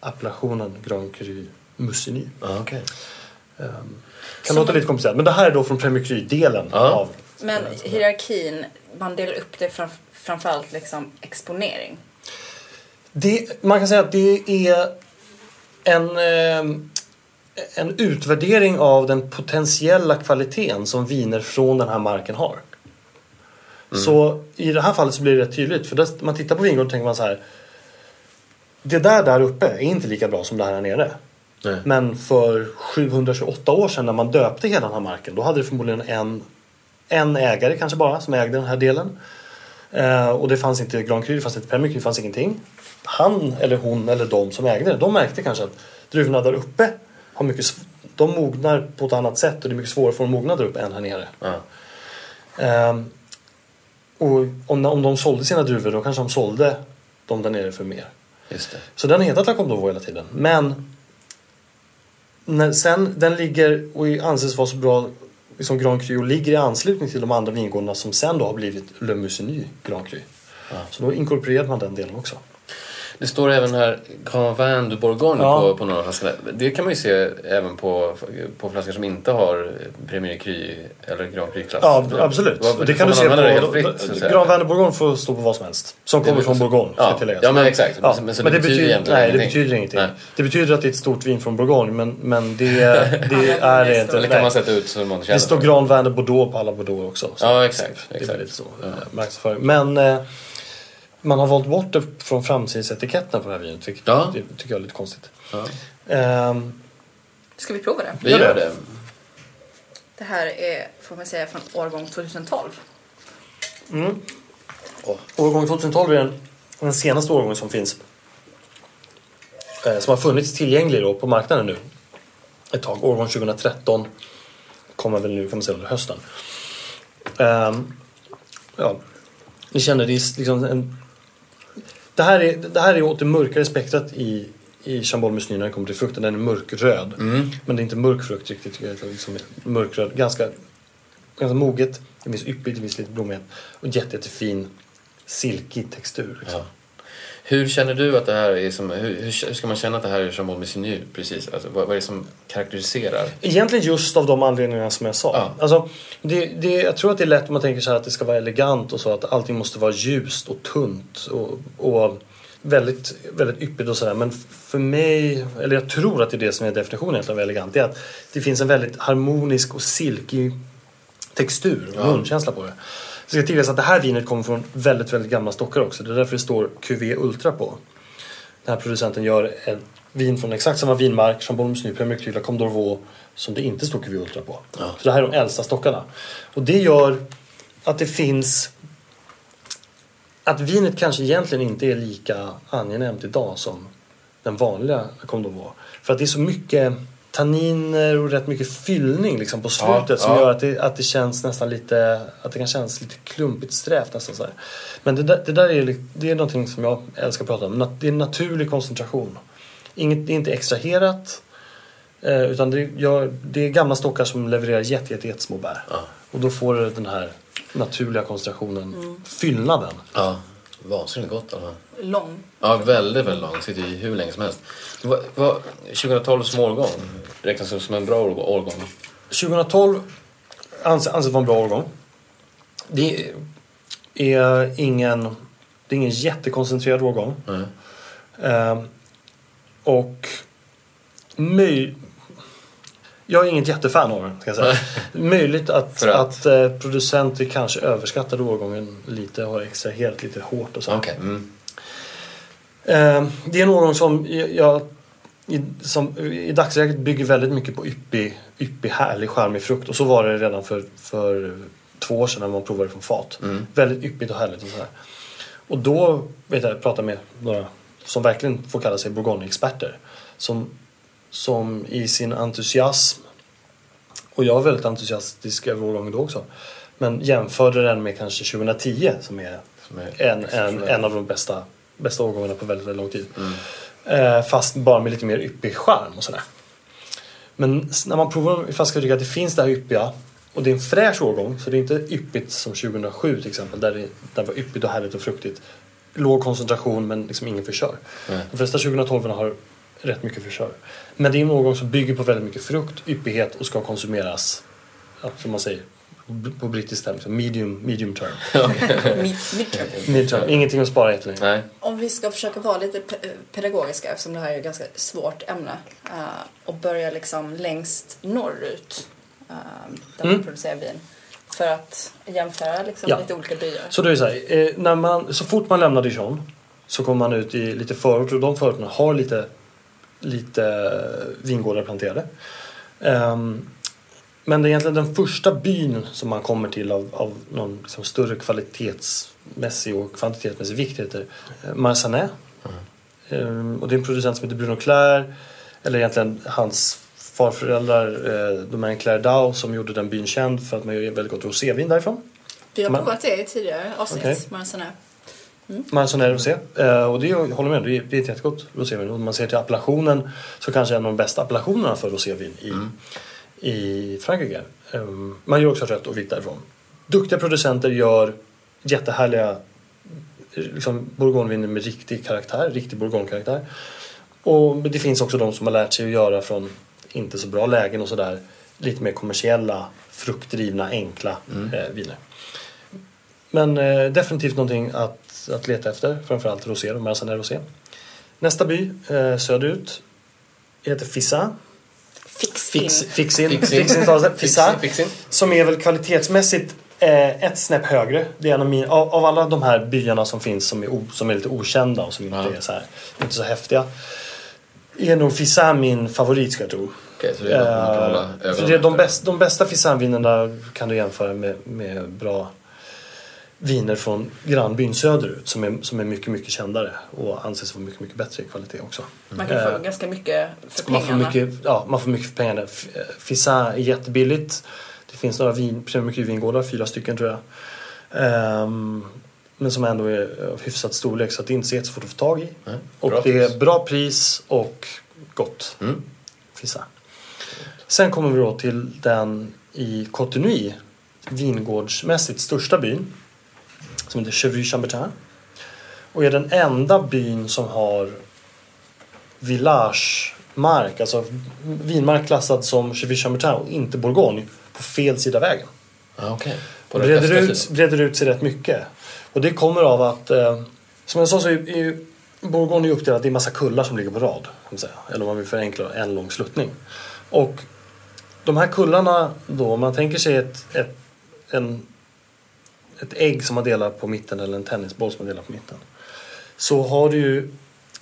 Speaker 3: appellationen Grand Cru Musigny.
Speaker 1: Ja, okej.
Speaker 3: Kan låta lite komplicerat men det här är då från Premier Cru-delen
Speaker 1: Ja.
Speaker 3: av
Speaker 2: Men hierarkin, man delar upp det fram, framförallt liksom exponering.
Speaker 3: Det, man kan säga att det är en, eh, en utvärdering av den potentiella kvaliteten som viner från den här marken har. Så i det här fallet så blir det rätt tydligt. För där, man tittar på vingården tänker man så här. Det där där uppe är inte lika bra som det här här nere.
Speaker 1: Nej.
Speaker 3: Men för 728 år sedan när man döpte hela den här marken då hade det förmodligen en, en ägare kanske bara som ägde den här delen. Eh, och det fanns inte Grand Cru, det fanns inte Premier Cru, det fanns ingenting. Han eller hon eller de som ägde det, de märkte kanske att druvorna där uppe har mycket, de mognar på ett annat sätt och det är mycket svårare för dem att mogna där uppe än här nere. Ehm, och om, om de sålde sina druvor då kanske de sålde dem där nere för mer.
Speaker 1: Just det.
Speaker 3: Så den hetat La Combe d'Orvaux hela tiden. Men när, sen den ligger och anses vara så bra som Grand Cru och ligger i anslutning till de andra vingårdarna som sen då har blivit Le Musigny Grand Cru. Så då inkorporerade man den delen också.
Speaker 1: Det står även här Grand du Bourgogne
Speaker 3: Ja.
Speaker 1: på, på några flaskor. Det kan man ju se även på, på flaskor som inte har Premier Cru eller Grand Cru-klass.
Speaker 3: Ja, absolut.
Speaker 1: Vad-
Speaker 3: det kan du se på...
Speaker 1: det fritt, så?
Speaker 3: Grand de Bourgogne får stå på vad som helst. Som kommer
Speaker 1: Det-
Speaker 3: från Bourgogne, ska
Speaker 1: Ja,
Speaker 3: tilläggas.
Speaker 1: ja, men exakt.
Speaker 3: Ja,
Speaker 1: Men
Speaker 3: men, det,
Speaker 1: det betyder
Speaker 3: betyder,
Speaker 1: egentligen
Speaker 3: nej, det
Speaker 1: ingenting.
Speaker 3: betyder ingenting.
Speaker 1: Nej.
Speaker 3: Det betyder att det är ett stort vin från Bourgogne, men, men det, <laughs> det är det inte.
Speaker 1: Eller kan man sätta ut man känner
Speaker 3: Det står Grand Vin de Bordeaux på alla Bordeaux också. Så
Speaker 1: Ja, exakt,
Speaker 3: Det är
Speaker 1: exakt.
Speaker 3: lite så ja. marknadsföring. Men eh, man har valt bort det från framsidsetiketten på det här vinet. Vilket
Speaker 1: Ja.
Speaker 3: det tycker jag är lite konstigt.
Speaker 1: Ja.
Speaker 3: Ehm,
Speaker 2: Ska vi prova det?
Speaker 1: Vi
Speaker 3: Gör det.
Speaker 1: det.
Speaker 2: Här är, får man säga, från årgång 2012.
Speaker 3: årgång 2012 är den, den senaste årgången som finns. Eh, som har funnits tillgänglig då på marknaden nu. Ett tag. Årgång 2013 kommer väl nu kan man säga under hösten. Ehm, ja, ni känner det är liksom en... Det här är, det här är åt det mörkare spektrat i, i Chambol Musigny när det kommer till frukten. Den är mörkröd. Men det är inte mörk frukt riktigt. tycker jag. Det är Liksom mörkröd. Ganska, ganska moget. Det finns yppigt, det finns lite blommighet. Och jätte, jättefin silkig textur. Liksom.
Speaker 1: Ja. Hur känner du att det här är som, hur, hur ska man känna att det här är Chambol Musigny precis? Alltså, vad, vad är det som karaktäriserar?
Speaker 3: Egentligen just av de anledningarna som jag sa.
Speaker 1: Ja.
Speaker 3: Alltså, det, det, jag tror att det är lätt om man tänker så att det ska vara elegant och så. Att allting måste vara ljust och tunt och, och väldigt, väldigt yppigt och sådär. Men för mig, eller jag tror att det är det som är definitionen av elegant. Det är att det finns en väldigt harmonisk och silkig textur och munkänsla på det. Det ska tilläggas att det här vinet kommer från väldigt, väldigt gamla stockar också. Det är därför det står QV Ultra på. Den här producenten gör ett vin från exakt samma vinmark, Chambon Musigny, Premier Cru, La Combe d'Orvaux, som det inte står QV Ultra på. Så det här är de äldsta stockarna. Och det gör att det finns att vinet kanske egentligen inte är lika angenämt idag som den vanliga La Combe d'Orvaux. För att det är så mycket tanniner och rätt mycket fyllning liksom på slutet
Speaker 1: Ja,
Speaker 3: som
Speaker 1: ja.
Speaker 3: gör att det, att det känns nästan lite att det kan kännas lite klumpigt strävt nästan så här. Men det där, det där är, det är någonting som jag älskar att prata om. Det är en naturlig koncentration. Inget, det är inte extraherat. Eh, utan det, ja, det är gamla stockar som levererar jätte, jätte, jättesmå bär.
Speaker 1: Ja.
Speaker 3: Och då får du den här naturliga koncentrationen, fyllnaden.
Speaker 1: Ja, vansinnigt gott alltså.
Speaker 2: Lång.
Speaker 1: Ja, väldigt, väldigt lång. Sitter i hur länge som helst. Vad, vad, 2012 som årgång räknas som en bra år- årgång.
Speaker 3: 2012 anses, anses vara en bra årgång. Det är ingen, det är ingen jättekoncentrerad årgång.
Speaker 1: Mm.
Speaker 3: Eh, och möj... Jag är inget jättefan av den, ska jag säga. Möjligt
Speaker 1: att,
Speaker 3: att? eh, producenter kanske överskattade årgången lite och har extraherat lite hårt och så.
Speaker 1: Okej. Mm.
Speaker 3: Eh, det är en årgång som jag i, som, i dagsläget bygger väldigt mycket på yppig, yppig härlig, charmig frukt. Och så var det redan för, för två år sedan när man provade från fat. Väldigt yppigt och härligt och sådär. Och då vet jag, jag pratade med några som verkligen får kalla sig Bourgogne-experter. Som, som i sin entusiasm, och jag var väldigt entusiastisk över årgången då också. Men jämförde den med kanske 2010 som är,
Speaker 1: Som är
Speaker 3: en, en, en av de bästa, bästa årgångarna på väldigt, väldigt lång tid. Eh, fast bara med lite mer yppig charm och sådär. Men när man provar dem i flaska tycker att det finns det här yppiga. Och det är en fräsch årgång så det är inte yppigt som 2007 till exempel. Där det, där det var yppigt och härligt och fruktigt. Låg koncentration men liksom ingen förkör. De flesta 2012 har rätt mycket förkör. Men det är en årgång som bygger på väldigt mycket frukt, yppighet och ska konsumeras, ja, som man säger på brittiskt term, så medium, medium term. <laughs>
Speaker 2: Mid- midterm.
Speaker 3: Midterm. Ingenting att spara jättelänge.
Speaker 1: Nej.
Speaker 2: Om vi ska försöka vara lite pe- pedagogiska eftersom det här är ett ganska svårt ämne eh, och börja liksom längst norrut eh, där man producerar vin för att jämföra liksom
Speaker 3: Ja.
Speaker 2: lite olika byar.
Speaker 3: Så det är så här, eh, när man, så fort man lämnar Dijon så kommer man ut i lite förorter och de förorterna har lite, lite vingårdar planterade. Ehm, men det är egentligen den första byn som man kommer till av, av någon liksom större kvalitetsmässig och kvantitetsmässig vikt heter eh, Marsanet. Ehm, och det är en producent som heter Bruno Claire, eller egentligen hans farföräldrar, eh, Domaine Claire Dau, som gjorde den byn känd för att man gör väldigt gott rosévin därifrån.
Speaker 2: Vi har provat det i tidigare avsnitt,
Speaker 3: Okej.
Speaker 2: Marsanet.
Speaker 3: Marsanel rosé. Eh, och det håller med, det är, det är ett jättegott rosévin. Om man ser till appellationen så kanske en av de bästa appellationerna för rosévin i, i Frankrike. Eh, man gör också rött och vitt därifrån. Duktiga producenter gör jättehärliga eh, liksom, bourgogneviner med riktig karaktär, riktig bourgogne-karaktär. Och det finns också de som har lärt sig att göra från inte så bra lägen och sådär lite mer kommersiella, fruktdrivna, enkla eh, viner. Men eh, definitivt någonting att, att leta efter. Framförallt rosé, och Marsanel rosé. Nästa by eh, söderut heter Fissa.
Speaker 2: Fix,
Speaker 3: Fix,
Speaker 2: in.
Speaker 3: fixin.
Speaker 1: Fixin.
Speaker 3: Fixin. Fissa.
Speaker 1: Fixin.
Speaker 3: Som är väl kvalitetsmässigt eh, ett snäpp högre. Det är en av, min, av, av alla de här byarna som finns som är, o, som är lite okända och som inte
Speaker 1: Ja.
Speaker 3: är så här, inte så häftiga. Är nog Fissa min favorit ska jag tro.
Speaker 1: Okej, så det är
Speaker 3: Eh, för det är de,
Speaker 1: efter.
Speaker 3: bäst, de bästa Fissanvinerna kan du jämföra med, med bra viner från grannbyn söderut som är, som är mycket, mycket kändare och anses vara mycket, mycket bättre i kvalitet också.
Speaker 2: Man kan få
Speaker 3: Eh,
Speaker 2: ganska mycket för
Speaker 3: man får,
Speaker 2: pengarna.
Speaker 3: mycket, ja, man får mycket för pengarna. Eh, Fissin är jättebilligt. Det finns några vin, vingårdar, fyra stycken tror jag. Ehm, men som ändå är av hyfsat storlek så att det inte är så jättesvårt att få tag i.
Speaker 1: Nej,
Speaker 3: och det är bra pris och gott.
Speaker 1: Mm.
Speaker 3: Fissin. Sen kommer vi då till den i Cotonui, vingårdsmässigt största byn. Som heter Chevry-Chambertin. Och är den enda byn som har villagemark, alltså vinmark klassad som Chevy-Chambertin och inte Bourgogne på fel sida vägen.
Speaker 1: Ja, okej. På den
Speaker 3: Breder ut, breder ut sig rätt mycket. Och det kommer av att, eh, som jag sa så är, ju Bourgogne är uppdelat, det är massa kullar som ligger på rad. Kan man säga. Eller om man vill förenkla, en lång sluttning. Och de här kullarna då, om man tänker sig ett, ett, en, ett ägg som man delar på mitten eller en tennisboll som man delar på mitten. Så har du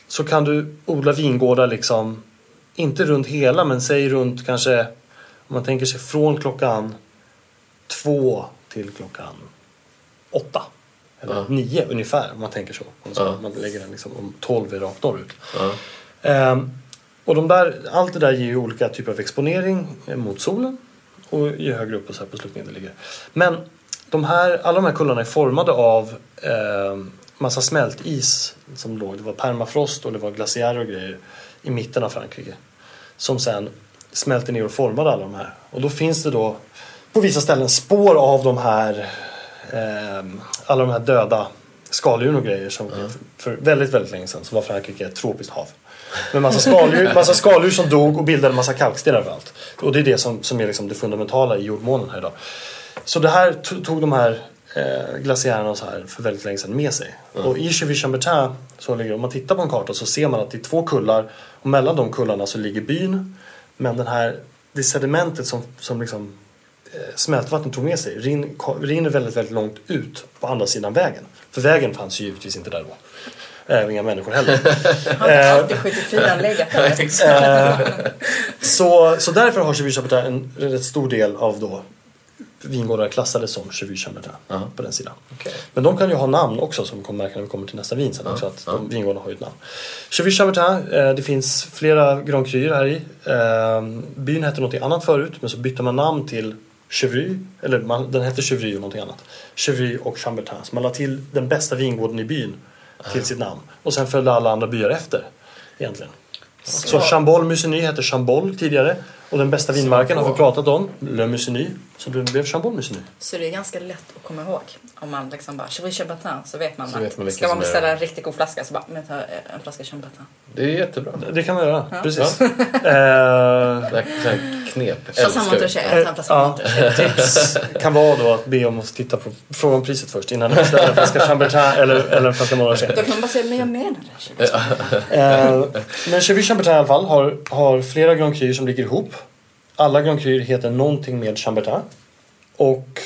Speaker 3: så kan du odla vingårdar liksom, inte runt hela men säg runt kanske, om man tänker sig från klockan två till klockan åtta. Eller
Speaker 1: Ja.
Speaker 3: nio ungefär om man tänker så. Om så
Speaker 1: Ja.
Speaker 3: Man lägger den liksom om tolv är rakt norrut.
Speaker 1: Ja.
Speaker 3: Ehm, och de där, allt det där ger ju olika typer av exponering mot solen. Och ju högre upp och så här på sluttningen det ligger. Men de här, alla de här kullarna är formade av eh, massa smältis som låg. Det var permafrost och det var glaciärer och grejer i mitten av Frankrike. Som sen smälter ner och formade alla de här. Och då finns det då på vissa ställen spår av de här eh, alla de här döda skaldjuren och grejer som för, för väldigt, väldigt länge sedan så var Frankrike ett tropiskt hav. Med massa skaldjur, <laughs> massa skaldjur som dog och bildade massa kalkstenar överallt. Och det är det som, som är liksom det fundamentala i jordmånen här idag. Så det här to- tog de här eh, glaciärerna och så här för väldigt länge sedan med sig. Och i Chevy-Chambertin, så ligger, om man tittar på en karta så ser man att det är två kullar och mellan de kullarna så ligger byn. Men den här, det sedimentet som, som liksom eh, smältvattnet tog med sig rin, rinner väldigt, väldigt långt ut på andra sidan vägen. För vägen fanns ju givetvis inte där då. Eh, inga människor heller. <laughs>
Speaker 2: Har inte alltid 74 <laughs> legat där?
Speaker 3: Så, så därför har Chambertin en rätt stor del av då vingårdar klassade som Chevy Chambertin på den sidan. Men de kan ju ha namn också som vi kommer märka när vi kommer till nästa vin sen också. Att de vingårdarna har ju ett namn. Chevy Chambertin, eh, det finns flera Grand Cruer här i. Eh, byn hette något annat förut men så bytte man namn till Chevry, eller man, den hette Chevry och någonting annat. Chevry och Chambertin. Så man la till den bästa vingården i byn till sitt namn. Och sen följde alla andra byar efter egentligen. Så Chambol Musigny hette Chambol tidigare. Och den bästa vinmarken har vi pratat om, Le Musigny. Så det blev Chambol Musigny.
Speaker 2: Så det är ganska lätt att komma ihåg. Om man liksom bara, Chevy Chambertin, så vet man
Speaker 1: Så
Speaker 2: att
Speaker 1: vet man
Speaker 2: ska man
Speaker 1: är-
Speaker 2: beställa en riktigt god flaska så bara, men ta en flaska Chambertin.
Speaker 1: Det är jättebra.
Speaker 3: Det kan man göra, precis.
Speaker 1: Ja. <laughs>
Speaker 3: Eh,
Speaker 1: Det här här knep. Älskar det.
Speaker 2: ta en flaska
Speaker 3: ja, <laughs> tips kan vara då att be om att titta på fråga om priset först innan du beställer en flaska Chambertin eller, eller en flaska Montrachet.
Speaker 2: Då kan man bara säga, men jag menar det.
Speaker 3: Eh, men Chevy Chambertin i alla fall har, har flera Grand Cruer som ligger ihop. Alla Grand Cru heter någonting med Chambertin. Och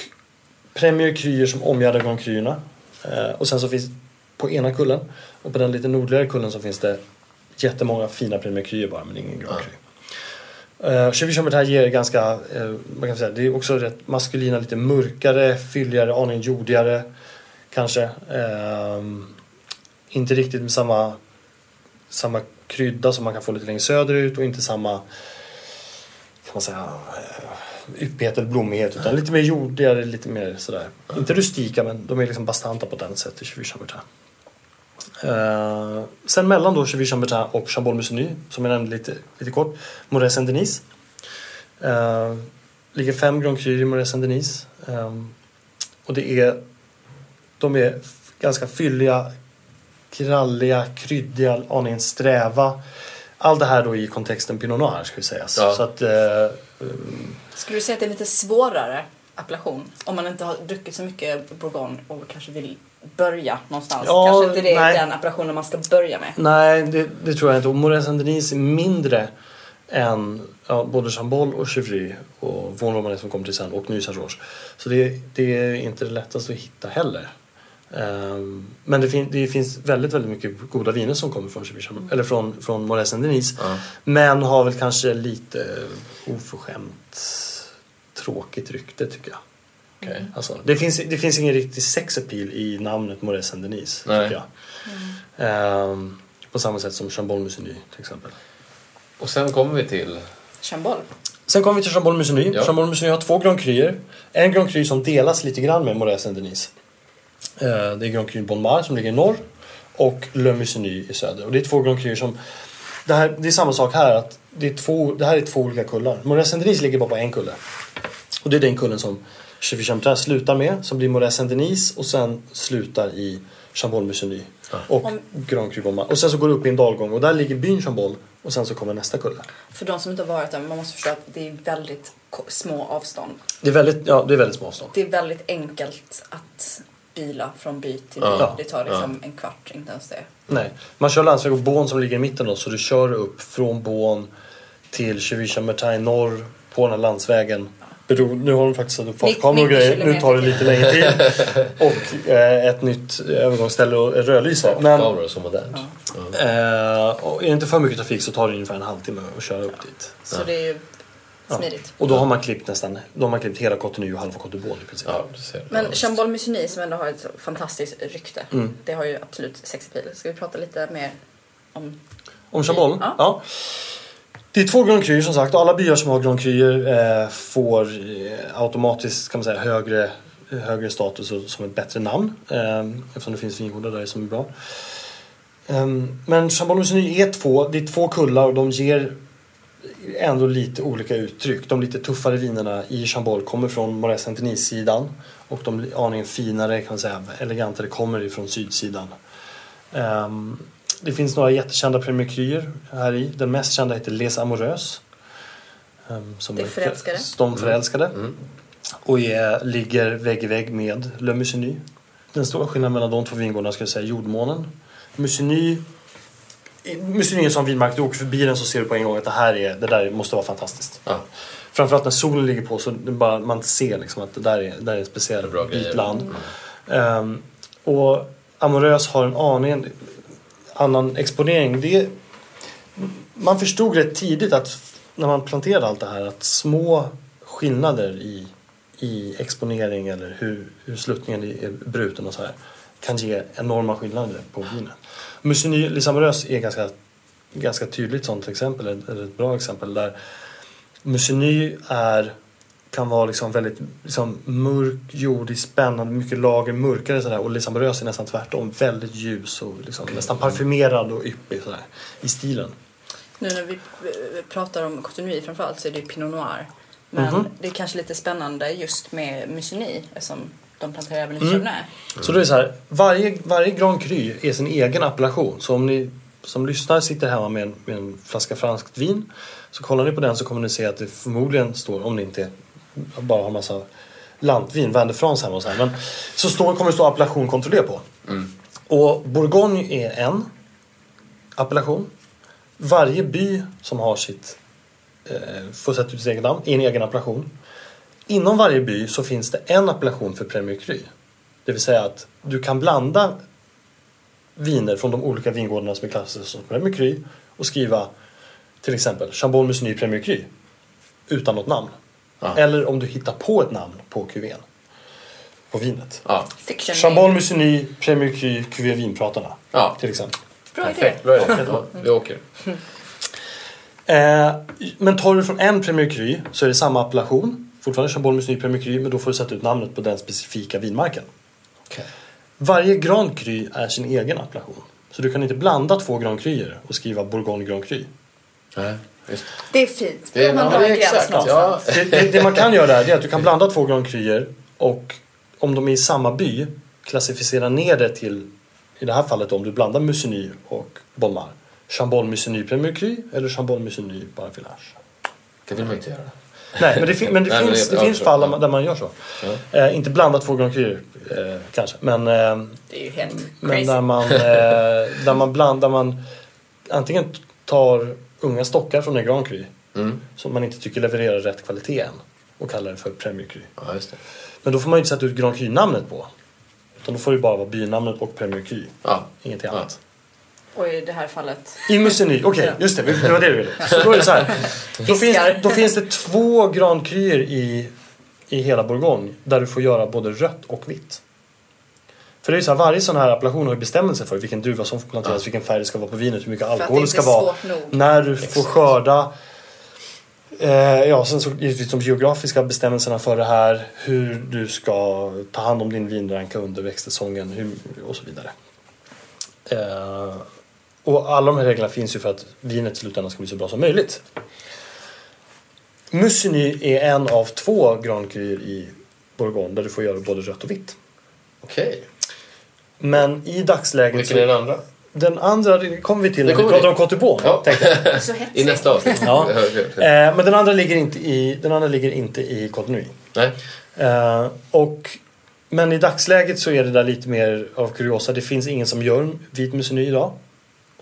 Speaker 3: Premier Cruer som omgärdar Grand Cruerna. Eh, och sen så finns på ena kullen och på den lite nordligare kullen så finns det jättemånga fina Premier Cruer bara men ingen Grand Cru. Uh, Chevy Chambertin ger ganska, eh, man kan säga, det är också rätt maskulina, lite mörkare, fylligare, aningen jordigare kanske. Ehm, inte riktigt med samma samma krydda som man kan få lite längre söderut och inte samma kan man säga eh, yppighet eller blommighet utan lite mer jordigare, lite mer sådär. Inte rustika men de är liksom bastanta på den sättet i Chevy Chambertin. Uh, sen mellan då Chevy Chambertin och Chambol Musigny som jag nämnde lite, lite kort, Moret Saint-Denis. Uh, eh, ligger fem Grand Cru i Moret Saint-Denis. Um, och det är de är ganska fylliga, kralliga, kryddiga, aningen sträva. Allt det här då i kontexten Pinot Noir ska vi säga.
Speaker 1: Ja.
Speaker 3: Så att, eh,
Speaker 2: Skulle du säga att det är lite svårare appellation? Om man inte har druckit så mycket Bourgogne och kanske vill börja någonstans.
Speaker 3: Ja,
Speaker 2: kanske inte det är
Speaker 3: nej.
Speaker 2: den appellationen man ska börja med.
Speaker 3: nej, det, det tror jag inte. Och Moret Saint-Denis är mindre än ja, både Chambol och Chevry och Von Romanet som kommer till sen och Nuit Saint-Georges. Så det, det är inte det lättaste att hitta heller. Ehm, men det, fin- det finns väldigt, väldigt mycket goda viner som kommer från, Chevy Chambol, eller från, från Moret Saint-Denis. Men har väl kanske lite oförskämt tråkigt rykte tycker jag.
Speaker 1: Okej.
Speaker 3: Alltså, det, finns, det finns ingen riktig sex appeal i namnet Moret Saint-Denis. Tycker jag. Ehm, på samma sätt som Chambol Musigny till exempel.
Speaker 1: Och sen kommer vi till...
Speaker 2: Chambol.
Speaker 3: Sen kommer vi till Chambol Musigny.
Speaker 1: Ja.
Speaker 3: Chambol Musigny har två Grand Cruer. En Grand Cru som delas lite grann med Moret Saint-Denis. Eh, Det är Grand Cru Bon Mar som ligger i norr och Le Musigny i söder. Och det är två Grand Cruer som... Det, här, det är samma sak här. att det, är två, det här är två olika kullar. Moret Saint-Denis ligger bara på en kulle. Och det är den kullen som Chevy Chambertin slutar med. Som blir Moret Saint-Denis och sen slutar i Chambol Musigny. Och Grand Cru Bon Mar. Och sen så går det upp i en dalgång och där ligger byn Chambol. Och sen så kommer nästa kulle.
Speaker 2: För de som inte har varit där, man måste förstå att det är väldigt små avstånd.
Speaker 3: Det är väldigt, ja, det är väldigt små avstånd.
Speaker 2: Det är väldigt enkelt att bila från by till by.
Speaker 3: Ja.
Speaker 2: Det tar liksom en kvart, inte ens det.
Speaker 3: Nej, man kör landsväg och Bån som ligger i mitten då, så du kör upp från Bån till Chevy-Chambertin norr på den här landsvägen. Nu har de faktiskt satt upp fartkameror och
Speaker 2: 90
Speaker 3: grejer. Nu tar det lite längre tid. <laughs> Och eh, ett nytt övergångsställe och rödlyse. Men
Speaker 1: Kameror så modernt.
Speaker 3: eh, och är det inte för mycket trafik så tar det ungefär en halvtimme att köra upp dit.
Speaker 2: Så det är ju
Speaker 3: Ja.
Speaker 2: Smidigt.
Speaker 3: Och då har man klippt nästan, då har man klippt hela Cotonou och halva d'Ivoire i princip.
Speaker 1: Ja.
Speaker 2: Men
Speaker 1: ja,
Speaker 2: Chambol Musigny som ändå har ett fantastiskt rykte.
Speaker 3: Mm.
Speaker 2: Det har ju absolut sexappeal. Ska vi prata lite mer om...
Speaker 3: Om Chambol?
Speaker 2: Ja.
Speaker 3: Ja. Det är två Grand Cruer som sagt och alla byar som har Grand Cruer eh, får eh, automatiskt kan man säga, högre, högre status och som ett bättre namn. Eh, eftersom det finns vingårdar där som är bra. Eh, men Chambol Musigny är två, det är två kullar och de ger ändå lite olika uttryck. De lite tuffare vinerna i Chambol kommer från Moret Saint-Denis-sidan och de aningen finare, kan man säga, elegantare kommer ifrån sydsidan. Ehm, det finns några jättekända Premier Cryer här i. Den mest kända heter Les Amoureuses. ehm, som
Speaker 2: Det
Speaker 3: är-
Speaker 2: förälskade.
Speaker 3: De förälskade. Och är, ligger vägg i vägg med Le Musigny. Den stora skillnaden mellan de två vingårdarna skulle jag säga är jordmånen. Musigny En sån vinmark, du åker förbi den så ser du på en gång att det här är, det där måste vara fantastiskt.
Speaker 1: Ja.
Speaker 3: Framförallt när solen ligger på så bara, man ser liksom att det där är, det där är ett speciellt
Speaker 1: Bra grejer.
Speaker 3: land. Ehm, och Amorös har en aning annan exponering. Det, man förstod rätt tidigt att när man planterade allt det här att små skillnader i, i exponering eller hur, hur sluttningen är bruten och så här kan ge enorma skillnader på vinet. Musigny Les Amoureuses är ganska, ganska tydligt sånt exempel, eller ett bra exempel där Musigny är kan vara liksom väldigt liksom mörk, jordig, spännande, mycket lager, mörkare sådär. Och Les Amoureuses är nästan tvärtom. Väldigt ljus och liksom nästan parfymerad och yppig sådär i stilen.
Speaker 2: Nu när vi eh, pratar om Cotonui framförallt så är det Pinot Noir. Men
Speaker 3: Mhm.
Speaker 2: det är kanske lite spännande just med Musigny eftersom de planterar även i
Speaker 3: Mm.
Speaker 2: Chardonnay.
Speaker 3: Så då är det så här, varje, varje Grand Cru är sin egen appellation. Så om ni som lyssnar sitter hemma med en, med en flaska franskt vin så kollar ni på den så kommer ni se att det förmodligen står, om ni inte bara har massa lantvin, Vin de France hemma och så här. Men så står, kommer det stå appellation kontroller på. Och Bourgogne är en appellation. Varje by som har sitt, eh, får sätta ut sitt eget namn, är en egen appellation. Inom varje by så finns det en appellation för Premier Cru. Det vill säga att du kan blanda viner från de olika vingårdarna som är klassade som Premier Cru och skriva till exempel Chambon Musigny Premier Cru utan något namn.
Speaker 1: Ja.
Speaker 3: Eller om du hittar på ett namn på cuvén. På vinet.
Speaker 1: Ja.
Speaker 2: Fiction
Speaker 3: Chambon. Musigny Premier Cru Cuvée Vinpratarna.
Speaker 1: Ja.
Speaker 3: Till exempel.
Speaker 2: Bra idé.
Speaker 1: Perfekt, bra idé. Vi åker. <laughs>
Speaker 3: Eh, men tar du från en Premier Cru så är det samma appellation. Fortfarande Chambon Musigny Premier Cru men då får du sätta ut namnet på den specifika vinmarken. Varje Grand Cru är sin egen appellation. Så du kan inte blanda två Grand Cruer och skriva Bourgogne Grand Cru.
Speaker 1: Nej, just.
Speaker 2: Det är fint.
Speaker 1: Det,
Speaker 2: Då man
Speaker 1: ja, det är exakt. Ja.
Speaker 3: Det, det, det man kan göra där är att du kan <laughs> blanda två Grand Cruer och om de är i samma by klassificera ner det till, i det här fallet om du blandar Musigny och Bonmar. Chambon Musigny Premier Cru eller Chambon Musigny bara Village.
Speaker 1: Det vill man inte göra.
Speaker 3: Nej, men det, fin- men det <laughs>
Speaker 1: Nej, men
Speaker 3: finns,
Speaker 1: det-
Speaker 3: finns fall där man, där man gör så.
Speaker 1: Ja.
Speaker 3: Eh, inte blanda två Grand Cruer eh, kanske, men, eh,
Speaker 2: Det är ju helt
Speaker 3: men
Speaker 2: crazy.
Speaker 3: där man, eh, där man blandar man antingen tar unga stockar från en Grand Cru
Speaker 1: Mm.
Speaker 3: som man inte tycker levererar rätt kvalitet än och kallar det för Premier Cru.
Speaker 1: Ja, just det.
Speaker 3: Men då får man ju inte sätta ut Grand Cru-namnet på. Utan då får det bara vara bynamnet och Premier Cru.
Speaker 1: Ja.
Speaker 3: Ingenting
Speaker 1: Ja.
Speaker 2: Och i det här fallet.
Speaker 3: I Musigny, okej just det, det var det du ville. Så då är det så här. Då finns, då finns det två Grand Cruer i, i hela Bourgogne där du får göra både rött och vitt. För det är ju så här, varje sån här appellation har ju bestämmelser för vilken druva som får planteras, vilken färg det ska vara på vinet, hur mycket alkohol det ska vara, när du får skörda. Eh, ja, sen så givetvis de geografiska bestämmelserna för det här, hur du ska ta hand om din vinranka under växtsäsongen hur, och så vidare. Eh, och alla de här reglerna finns ju för att vinet i slutändan ska bli så bra som möjligt. Musigny är en av två Grand Cruer i Bourgogne där du får göra både rött och vitt.
Speaker 1: Okej.
Speaker 3: Men i dagsläget...
Speaker 1: Vilken är den andra?
Speaker 3: Den andra det kommer vi till när vi
Speaker 1: kommer
Speaker 3: pratar om Cote.
Speaker 1: Ja. <laughs> I nästa avsnitt?
Speaker 3: Ja. <laughs> Eh, men den andra ligger inte i, den andra ligger inte i Cotonou.
Speaker 1: Nej.
Speaker 3: Eh, och, men i dagsläget så är det där lite mer av kuriosa. Det finns ingen som gör vit Musigny idag.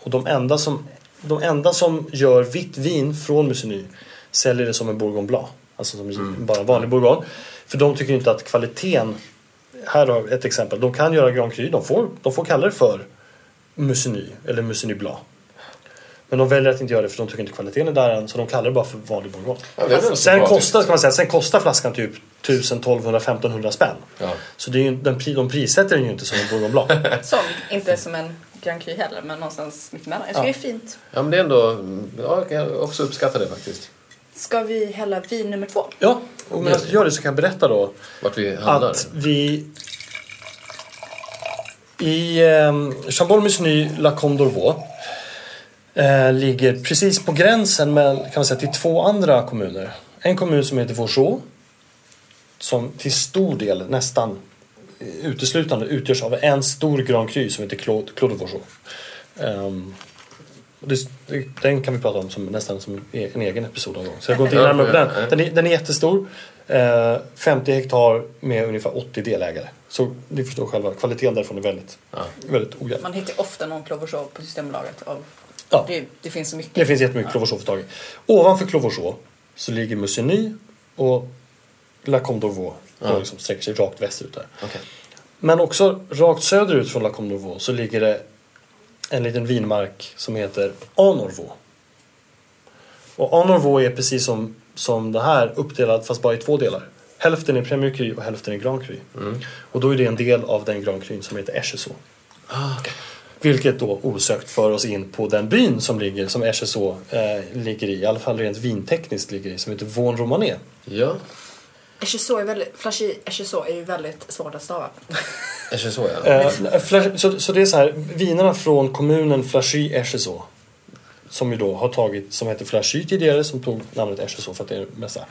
Speaker 3: Och de enda som, de enda som gör vitt vin från Musigny säljer det som en Bourgogne Blanc. Alltså som bara vanlig Bourgogne. För de tycker inte att kvaliteten... Här har ett exempel. De kan göra Grand Cru. De får, de får kalla det för Musigny eller Musigny Blanc. Men de väljer att inte göra det för de tycker inte kvaliteten är där än. Så de kallar det bara för vanlig Bourgogne.
Speaker 1: Ja,
Speaker 3: Sen kostar, ska man säga, sen kostar flaskan typ 1000, 1200, 1500 spänn.
Speaker 1: Ja.
Speaker 3: Så det är ju, den, de prissätter den ju inte som en Bourgogne Blanc. <laughs>
Speaker 2: Som, inte som en Grand Cru heller, men någonstans mittemellan. Jag tycker
Speaker 3: Ja.
Speaker 2: det är fint.
Speaker 1: Ja, men det är ändå... Ja, jag kan också uppskatta det faktiskt.
Speaker 2: Ska vi hälla vin nummer två?
Speaker 3: ja, och medan du gör det så kan jag berätta då
Speaker 1: Vart vi hamnar.
Speaker 3: att vi i eh, Chambord Musigny La Combe d'Orvaux Eh, ligger precis på gränsen med, kan man säga, till två andra kommuner. En kommun som heter Vauxhall som till stor del, nästan uteslutande utgörs av en stor Grand Cru som heter Claude, Claude. Um, det, den kan vi prata om som, nästan som en egen episod någon gång. Så jag går inte in närmare på den. Den är, den är jättestor. Eh, 50 hektar med ungefär 80 delägare. Så ni förstår själva, kvaliteten därifrån är väldigt, ja. väldigt ojämn.
Speaker 2: Man hittar ofta någon Clovershaw på Systembolaget. Av,
Speaker 3: ja.
Speaker 2: det, det, finns så mycket.
Speaker 3: Det finns jättemycket ja. Clovershaw Ovanför Clovershaw så ligger Musigny och La Combe d'Orvaux. Ja. liksom sträcker sig rakt västerut där.
Speaker 1: Okay.
Speaker 3: Men också rakt söderut från La Combe d'Orvaux så ligger det en liten vinmark som heter Anorvaux. Och Anorvaux är precis som, som det här uppdelad fast bara i två delar. Hälften är Premier Cru och hälften är Grand Cru.
Speaker 1: Mm.
Speaker 3: Och då är det en del av den Grand Cru som heter Echezeaux.
Speaker 1: Ah, okay.
Speaker 3: Vilket då osökt för oss in på den byn som ligger, som Echezeaux eh, ligger i, i alla fall rent vintekniskt ligger i, som heter Vaughan Romanée.
Speaker 1: Ja.
Speaker 2: Echezeaux är väldigt, Flashy Echezeaux är ju väldigt svårt att stava. <laughs>
Speaker 1: Echezeaux ja.
Speaker 3: Eh, så, så det är så här, vinerna från kommunen Flashy Echezeaux som ju då har tagit, som hette Flashy tidigare, som tog namnet Echezeaux för att det är mesta,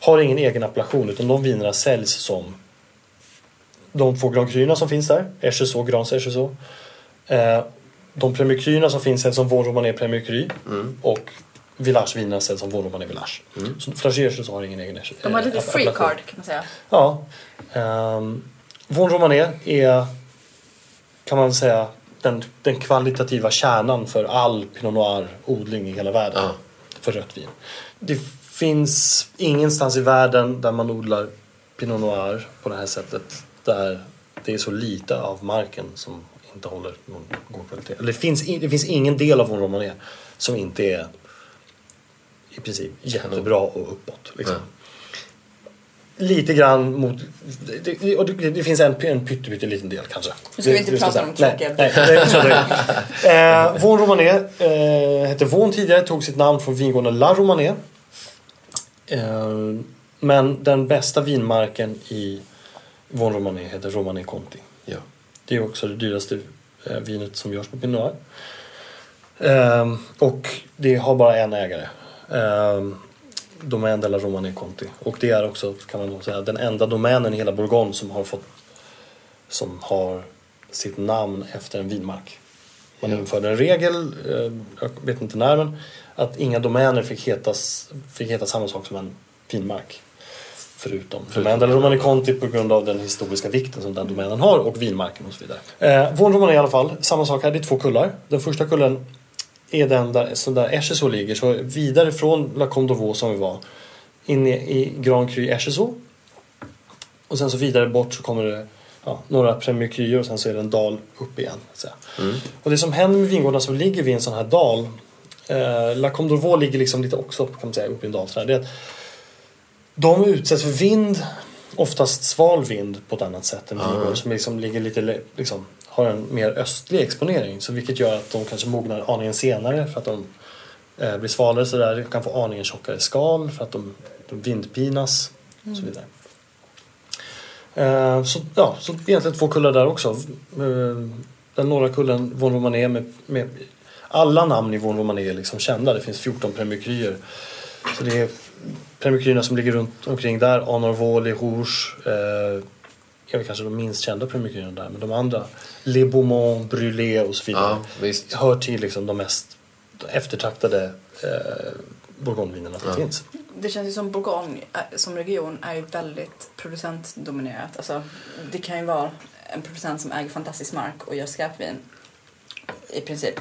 Speaker 3: har ingen egen appellation utan de vinerna säljs som de två Grand som finns där, Echezeaux, Grans Echezeaux. Eh, de Premier Cruerna som finns säljs som Vauxhall Romanée Premier Cru
Speaker 1: mm.
Speaker 3: och Village-vinerna säljs som Vauxhall Romanée Village.
Speaker 1: Mm.
Speaker 3: Så Echezeaux har ingen egen
Speaker 2: De har lite free card kan man säga.
Speaker 3: Ja. Um, Vauxhall Romanée är, kan man säga, den, den kvalitativa kärnan för all Pinot Noir-odling i hela världen.
Speaker 1: Ja.
Speaker 3: För rött vin. Det finns ingenstans i världen där man odlar Pinot Noir på det här sättet. Där det är så lite av marken som inte håller någon god kvalitet. Eller det finns, det finns ingen del av vår romané som inte är i princip jättebra och uppåt. Liksom.
Speaker 1: Ja
Speaker 3: lite grann mot... Det, och det, det finns en, en pytteliten liten del kanske.
Speaker 2: Nu ska vi inte prata om tråkiga
Speaker 3: Nej, nej <laughs> eh, Vaughan Romanée eh, hette Vaughan tidigare, tog sitt namn från vingården La Romanée. Eh, men den bästa vinmarken i Vaughan Romanée heter Romanée Conti.
Speaker 1: Ja.
Speaker 3: Det är också det dyraste eh, vinet som görs på Pinot Noir. Eh, och det har bara en ägare. Eh, Domaine de la Romanée Conti. Och det är också, kan man nog säga, den enda domänen i hela Bourgogne som har fått som har sitt namn efter en vinmark. Man ja. införde en regel, eh, jag vet inte när, men att inga domäner fick, hetas, fick heta samma sak som en vinmark. Förutom, Förutom de la Romanée Conti på grund av den historiska vikten som den domänen har och vinmarken och så vidare. Eh, Vårn Romanée i alla fall, samma sak här, det är två kullar. Den första kullen är den där, så där Echezeaux ligger. Så vidare från La Combe d'Orvaux som vi var in i, i Grand Cru Echezeaux. Och sen så vidare bort så kommer det ja, några Premier Cruer och sen så är det en dal upp igen. Så.
Speaker 1: Mm.
Speaker 3: Och det som händer med vingårdarna som ligger vid en sån här dal eh, La Combe d'Orvaux ligger liksom lite också kan man säga uppe i en dal. Så här, det är att de utsätts för vind, oftast sval vind på ett annat sätt än vingårdar mm. som liksom ligger lite liksom, har en mer östlig exponering. Så vilket gör att de kanske mognar aningen senare för att de eh, blir svalare så där. kan få aningen tjockare skal för att de, de vindpinas och så vidare. Eh, så, ja, så egentligen två kullar där också. Eh, den norra kullen, Von Romané, med, med alla namn i Von Romané är liksom kända. Det finns 14 Premier Så det är Premier som ligger runt omkring där. Honor Vaux, Rouge, eh, kanske de minst kända premiärerna där. Men de andra, Le Beaumont, Brûlé och så vidare.
Speaker 1: Ja,
Speaker 3: hör till liksom de mest eftertraktade eh, bourgognevinerna som ja. finns.
Speaker 2: Det känns ju som Bourgogne eh, som region är ju väldigt producentdominerat. Alltså, det kan ju vara en producent som äger fantastisk mark och gör skräpvin. I princip.